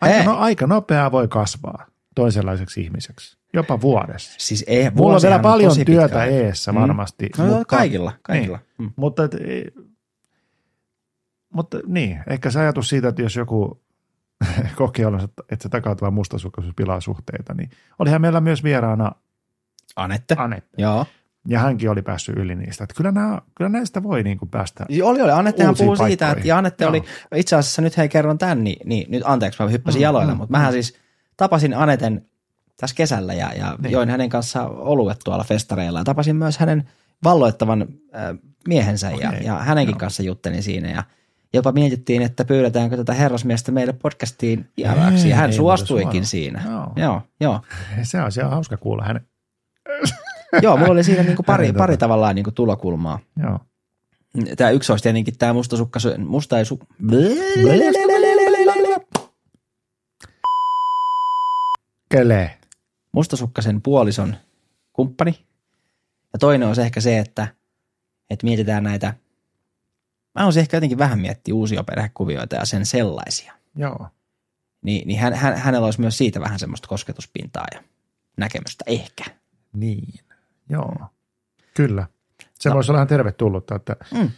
aika, Hei. no, aika nopeaa voi kasvaa toisenlaiseksi ihmiseksi, jopa vuodessa. Siis ei, Mulla on vielä paljon pitkä työtä aika. eessä Mm. varmasti. No, kaikilla, kaikilla. Niin, Mm. mutta, mutta niin, ehkä se ajatus siitä, että jos joku *laughs* kokee olonsa, että se takautuva mustasukkaisuus pilaa suhteita, niin olihan meillä myös vieraana Anette. Anette. Joo. Ja hänkin oli päässyt yli niistä. Että kyllä, nämä, kyllä näistä voi niin kuin päästä. Oli, oli. Annettehan puhui siitä, paikkoihin. että ja Anette Joo. oli, itse asiassa nyt hei kerron tämän, niin, niin nyt anteeksi mä hyppäsin Mm, jaloille, mm, mutta mähän siis tapasin Aneten tässä kesällä ja, ja Niin. join hänen kanssaan oluet tuolla festareilla ja tapasin myös hänen valloittavan äh, miehensä ja, Okei, ja hänenkin joo. kanssa juttelin siinä ja jopa mietittiin, että pyydetäänkö tätä herrasmiestä meille podcastiin vieraaksi ja hän Ei, suostuikin siinä. Joo. Joo, joo. *laughs* Se on, se on hauska kuulla hänen. *laughs* joo mulla oli siinä niinku pari, Hänen pari tota- tavallaan niinku tulokulmaa. Joo. Tämä yksi olisi tietenkin tämä mustasukka, musta ei su... Kele. mustasukkaisen puolison kumppani. Ja toinen on ehkä se, että, että mietitään näitä, mä olisin ehkä jotenkin vähän miettiä uusia perhekuvioita ja sen sellaisia. Joo. Niin, niin hän, hän, hänellä olisi myös siitä vähän semmoista kosketuspintaa ja näkemystä ehkä. Niin. Joo. Kyllä. Se No. voisi olla ihan tervetullutta, että, Mm.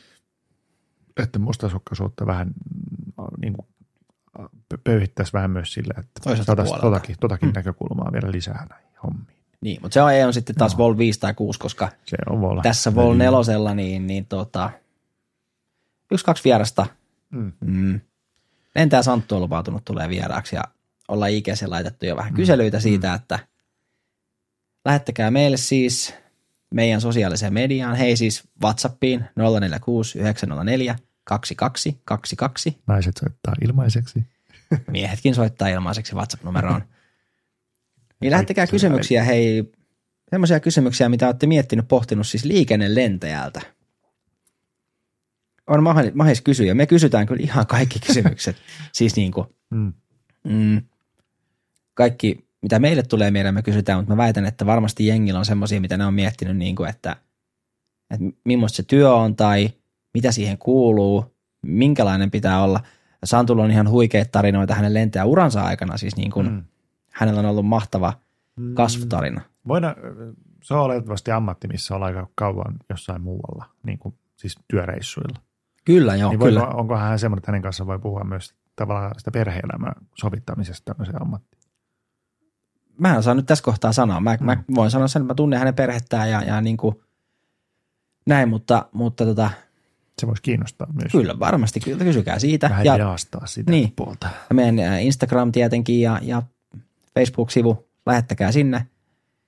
että mustasukkaisuutta vähän mm, niin kuin, pö- pöyhittäisi vähän myös sillä, että saataisiin totakin, totakin Mm. näkökulmaa vielä lisää näihin hommiin. Niin, mutta se on, ei on sitten taas Joo. Vol 5 tai 6, koska Se on olla. tässä Vol 4 niin, niin tota, yksi kaksi vierasta. Mm. Mm. Lentää Santtu on lupautunut tulee vieraaksi ja ollaan IGC laitettu jo vähän kyselyitä siitä, että lähettäkää meille siis meidän sosiaaliseen mediaan, hei siis Whatsappiin 046 904 2222. Naiset soittaa ilmaiseksi. *laughs* Miehetkin soittaa ilmaiseksi WhatsApp-numeroon. *laughs* Niin lähettäkää kysymyksiä, hei, semmoisia kysymyksiä, mitä olette miettinyt, pohtinut siis liikennelentäjältä. On mahis, mahis kysyä. Me kysytään kyllä ihan kaikki kysymykset. *laughs* siis niin kuin, Mm. mm, kaikki, mitä meille tulee mieleen, me kysytään, mutta mä väitän, että varmasti jengillä on semmoisia, mitä ne on miettinyt, niin kuin, että, että millaista se työ on tai mitä siihen kuuluu, minkälainen pitää olla. Santulla on ihan huikeita tarinoita hänen lentäjä uransa aikana, siis niin kuin, Mm. mm. hänellä on ollut mahtava kasvutarina. Voidaan, se on oletettavasti ammatti, missä on aika kauan jossain muualla, niin kuin, siis työreissuilla. Kyllä, joo, niin kyllä. voiko, onko hän semmoinen, että hänen kanssaan voi puhua myös tavallaan sitä perhe-elämän sovittamisesta tämmöiseen ammattiin? Mä en osaa nyt tässä kohtaa sanoa. Mä, mm. mä voin sanoa sen, että mä tunnen hänen perhettään ja, ja niin kuin näin, mutta, mutta tota, Se voisi kiinnostaa myös. kyllä varmasti, kyllä kysykää siitä. Vähän ja, jaastaa sitä Niin. puolta. ja meidän Instagram tietenkin ja, ja Facebook-sivu, lähettäkää sinne,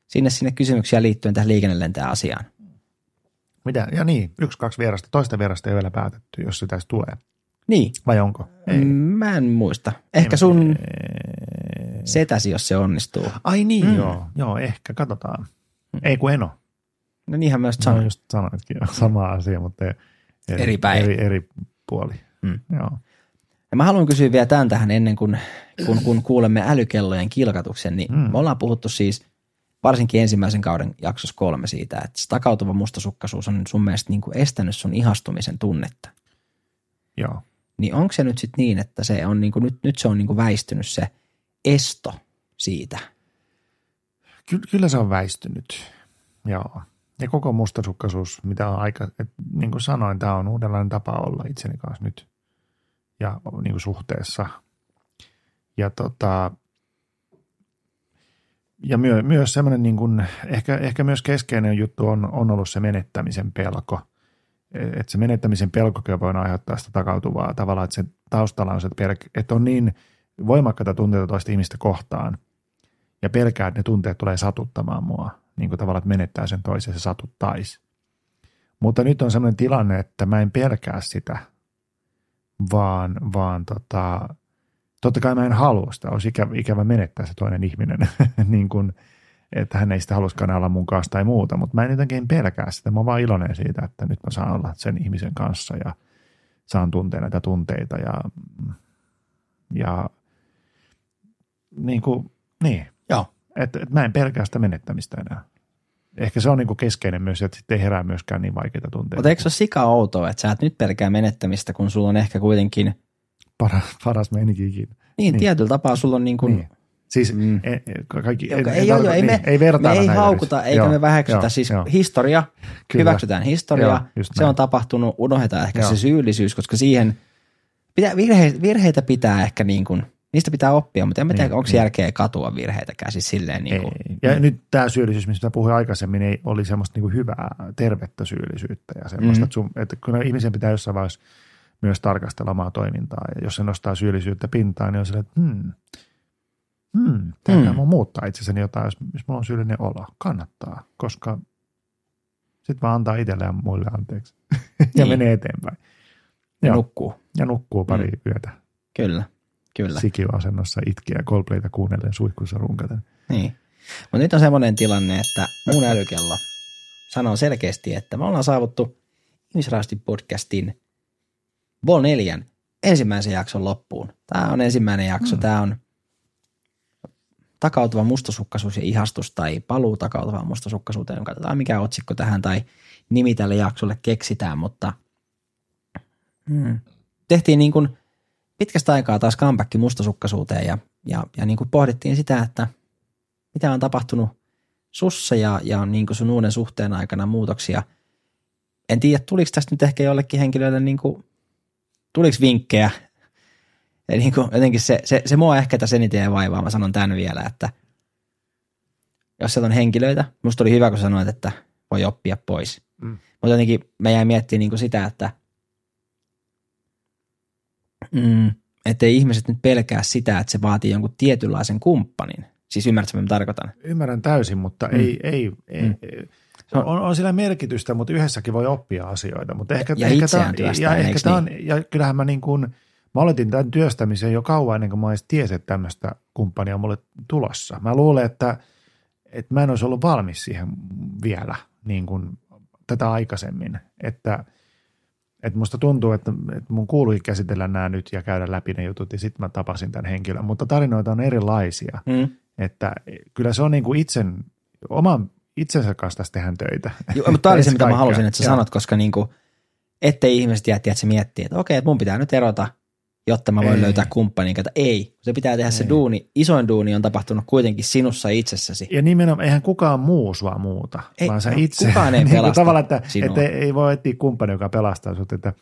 sinne, sinne kysymyksiä liittyen tähän liikennelentää asiaan. Mitä? Ja niin, yksi, kaksi vierasta. Toista vierasta ei vielä päätetty, jos tässä tulee. Niin, Vai onko? Mm, mä en muista. Ehkä sun setäsi, jos se onnistuu. Ai niin, Mm. mm. joo. Joo, ehkä. Katsotaan. Ei kun en ole. No niinhän myös Sanoin sanoin. just sanoitkin sama asia, mutta eri, Eri päin. Eri, eri puoli. Mm. Joo. Ja mä haluan kysyä vielä tämän tähän ennen kuin kun, kun kuulemme älykellojen kilkatuksen, niin mm. Mm. me ollaan puhuttu siis varsinkin ensimmäisen kauden jaksossa kolme siitä, että se takautuva mustasukkaisuus on sun mielestä niin kuin estänyt sun ihastumisen tunnetta. Joo. Niin onko se nyt sitten niin, että se on niin kuin, nyt, nyt se on niin kuin väistynyt se esto siitä? Ky- kyllä se on väistynyt. Joo. Ja koko mustasukkaisuus, mitä on aika, et, niin kuin sanoin, tämä on uudenlainen tapa olla itseni kanssa nyt ja niin kuin suhteessa. Ja tota, ja myö, myös semmoinen, niin kuin, ehkä, ehkä myös keskeinen juttu on, on ollut se menettämisen pelko. Että se menettämisen pelkokin voi aiheuttaa sitä takautuvaa tavallaan, että se taustalla on se, pelk- että on niin voimakkaita tunteita toista ihmistä kohtaan, ja pelkää, että ne tunteet tulee satuttamaan mua, niin kuin tavallaan, että menettää sen toisen, se satuttaisi. Mutta nyt on sellainen tilanne, että mä en pelkää sitä, vaan, vaan tota, totta kai mä en halua sitä, olisi ikävä, ikävä menettää se toinen ihminen, *laughs* niin kuin, että hän ei sitä halusikaan olla mun kanssa tai muuta, mutta mä en jotenkin pelkää sitä, mä oon vaan iloinen siitä, että nyt mä saan olla sen ihmisen kanssa ja saan tuntea näitä tunteita ja, ja niin kuin, niin, Joo. että et mä en pelkää sitä menettämistä enää. Ehkä se on niin kuin keskeinen myös, että sitten ei herää myöskään niin vaikeita tunteita. Mutta eikö se ole sika outoa, että sä et nyt pelkää menettämistä, kun sulla on ehkä kuitenkin, Paras, paras meininki ikinä. niin, Niin. niin. tietyllä tapaa sulla on niin kuin, Niin. Siis Mm. mm. ei, kaikki, Joka, en- ei, en joo, ei, niin, me, ei vertailla me ei näitä haukuta edes. eikä Joo, me väheksytä. joo, siis joo. historia, Kyllä. hyväksytään historia, Joo, se näin. on tapahtunut, unohdetaan ehkä Joo. se syyllisyys, koska siihen pitää, virhe, virheitä pitää ehkä niin kuin, niistä pitää oppia, mutta en mä tiedä, Niin, onko niin. järkeä katua virheitäkään siis silleen niin kuin, Ei. Ja nyt tämä syyllisyys, mistä mä puhuin aikaisemmin, ei, oli semmoista niinku hyvää, tervettä syyllisyyttä ja semmoista, Mm. mm. että, sun, että kun ihmisen pitää jossain vaiheessa myös tarkastella omaa toimintaa ja jos se nostaa syyllisyyttä pintaan, niin on silleen, että hmm, hmm, tämä Mm. mm. mun muuttaa itsessäni jotain, jos, jos mulla on syyllinen olo. Kannattaa, koska sitten vaan antaa itselle ja muille anteeksi *laughs* ja Niin. menee eteenpäin. ja Joo. nukkuu. Ja nukkuu pari mm. yötä Kyllä, kyllä. sikiöasennossa itkiä Coldplayta kuunnellen suihkussa runkaten. Niin. Mutta nyt on semmoinen tilanne, että mun älykello sanoo selkeästi, että me ollaan saavuttu Ihmisraasti podcastin Vol 4 ensimmäisen jakson loppuun. Tämä on ensimmäinen jakso. Mm. Tämä on takautuva mustasukkaisuus ja ihastus tai paluu takautuvaan mustasukkaisuuteen. Katsotaan mikä otsikko tähän tai nimi tälle jaksolle keksitään, mutta mm, tehtiin niin kuin pitkästä aikaa taas comeback mustasukkaisuuteen ja, ja, ja niin kuin pohdittiin sitä, että mitä on tapahtunut sussa ja, ja niin kuin sun uuden suhteen aikana muutoksia. En tiedä, tuliko tästä nyt ehkä jollekin henkilölle, niin kuin, tuliko vinkkejä. Ja niin kuin, jotenkin se, se, se mua ehkä tässä eniten vaivaa, mä sanon tämän vielä, että jos sieltä on henkilöitä, musta oli hyvä, kun sanoit, että voi oppia pois. Mm. Mutta jotenkin mä jäin miettimään niin kuin sitä, että mm, ettei ihmiset nyt pelkää sitä, että se vaatii jonkun tietynlaisen kumppanin. Siis ymmärrätkö, mitä mä tarkoitan? Ymmärrän täysin, mutta mm. ei, ei, ei, Mm. ei. Se on- On, on sillä merkitystä, mutta yhdessäkin voi oppia asioita. Mutta ehkä, Ja ehkä työstää, ja, ehkä tää on, niin? ja kyllähän mä niin kuin, mä aloitin tämän työstämisen jo kauan ennen kuin mä edes tiesin, että tämmöistä kumppania on mulle tulossa. Mä luulen, että, että mä en olisi ollut valmis siihen vielä niin kuin tätä aikaisemmin. Että, että musta tuntuu, että, että mun kuului käsitellä nämä nyt ja käydä läpi ne jutut ja sitten mä tapasin tämän henkilön. Mutta tarinoita on erilaisia. Mm. Että kyllä se on niin kuin itsen, oman itsensä kanssa tässä tehdään töitä. Joo, mutta tämä oli *laughs* se, mitä mä halusin, että sä Joo. sanot, koska niinku, ettei ihmiset jätti, että se miettii, että okei, että mun pitää nyt erota, jotta mä voin Ei. löytää kumppanin. Että ei, se pitää tehdä se Ei. duuni. Isoin duuni on tapahtunut kuitenkin sinussa itsessäsi. Ja nimenomaan, eihän kukaan muu sua muuta, Ei, vaan sä no, itse. kukaan ei *laughs* Niin kuin pelasta Tavallaan, että, sinua. että ei voi etsiä kumppani, joka pelastaa sut, että,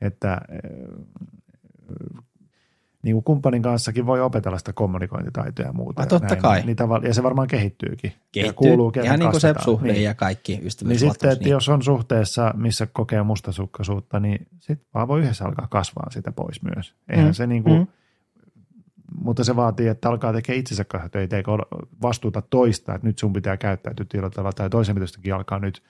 että niin kuin kumppanin kanssakin voi opetella sitä kommunikointitaitoja ja muuta. Ah, ja totta näin. kai. Niin tavalla, ja se varmaan kehittyykin. Ja Kehittyy, kuuluu, kenen ihan niin kuin se suhde Niin. ja kaikki Niin ystävyysluottamus. sitten, että jos on suhteessa, missä kokee mustasukkaisuutta, niin sitten vaan voi yhdessä alkaa kasvaa sitä pois myös. Eihän Mm, se niin kuin, mm. mutta se vaatii, että alkaa tekemään itsensä kanssa töitä, eikä vastuuta toista, että nyt sun pitää käyttäytyä tietyllä tavalla, tai toisen pitäisikin alkaa nyt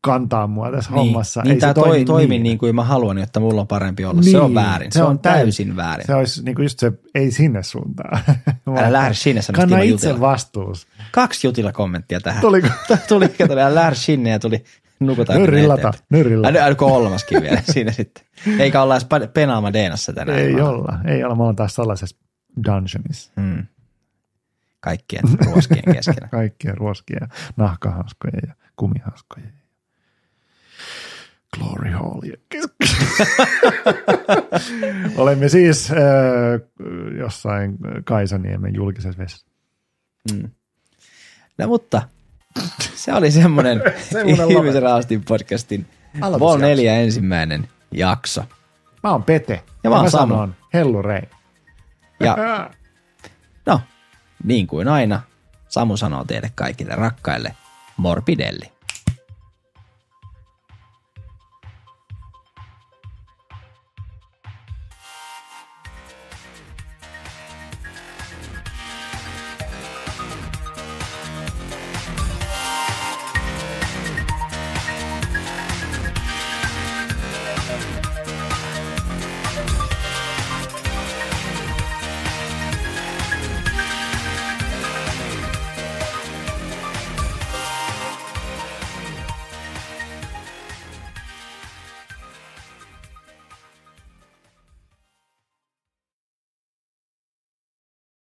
kantaa mua tässä niin, hommassa. Niin Ei tämä se toimi, toimi niin. niin kuin mä haluan, jotta mulla on parempi olla. Se on väärin. Se, on täysin väärin. Se olisi niin kuin just se, ei sinne suuntaan. *laughs* Älä lähde *laughs* sinne, sanoi Kanna itse Jutila. vastuus. Kaksi jutilla kommenttia tähän. Tuliko? *laughs* tuli, kato, älä lähde sinne ja tuli nukutaan. Nyrillata, nyrillata. Äly kolmaskin vielä siinä sitten. Eikä olla edes penaama Deenassa tänään. Ei vaan- olla, ei olla. Me ollaan taas sellaisessa dungeonissa. Hmm. Kaikkien ruoskien keskellä. Kaikkia ruoskia, nahkahanskoja ja kumihanskoja. Glory Hallia. *laughs* Olemme siis äh, jossain Kaisaniemen julkisessa vessassa. Mm. No mutta se oli semmoinen. *laughs* Ihmisen raastin podcastin. Vol 4 ensimmäinen jakso. Mä oon Pete. Ja mä oon Samu. sanon Hellu Rei. Ja *laughs* no, niin kuin aina, Samu sanoo teille kaikille rakkaille morbidelli.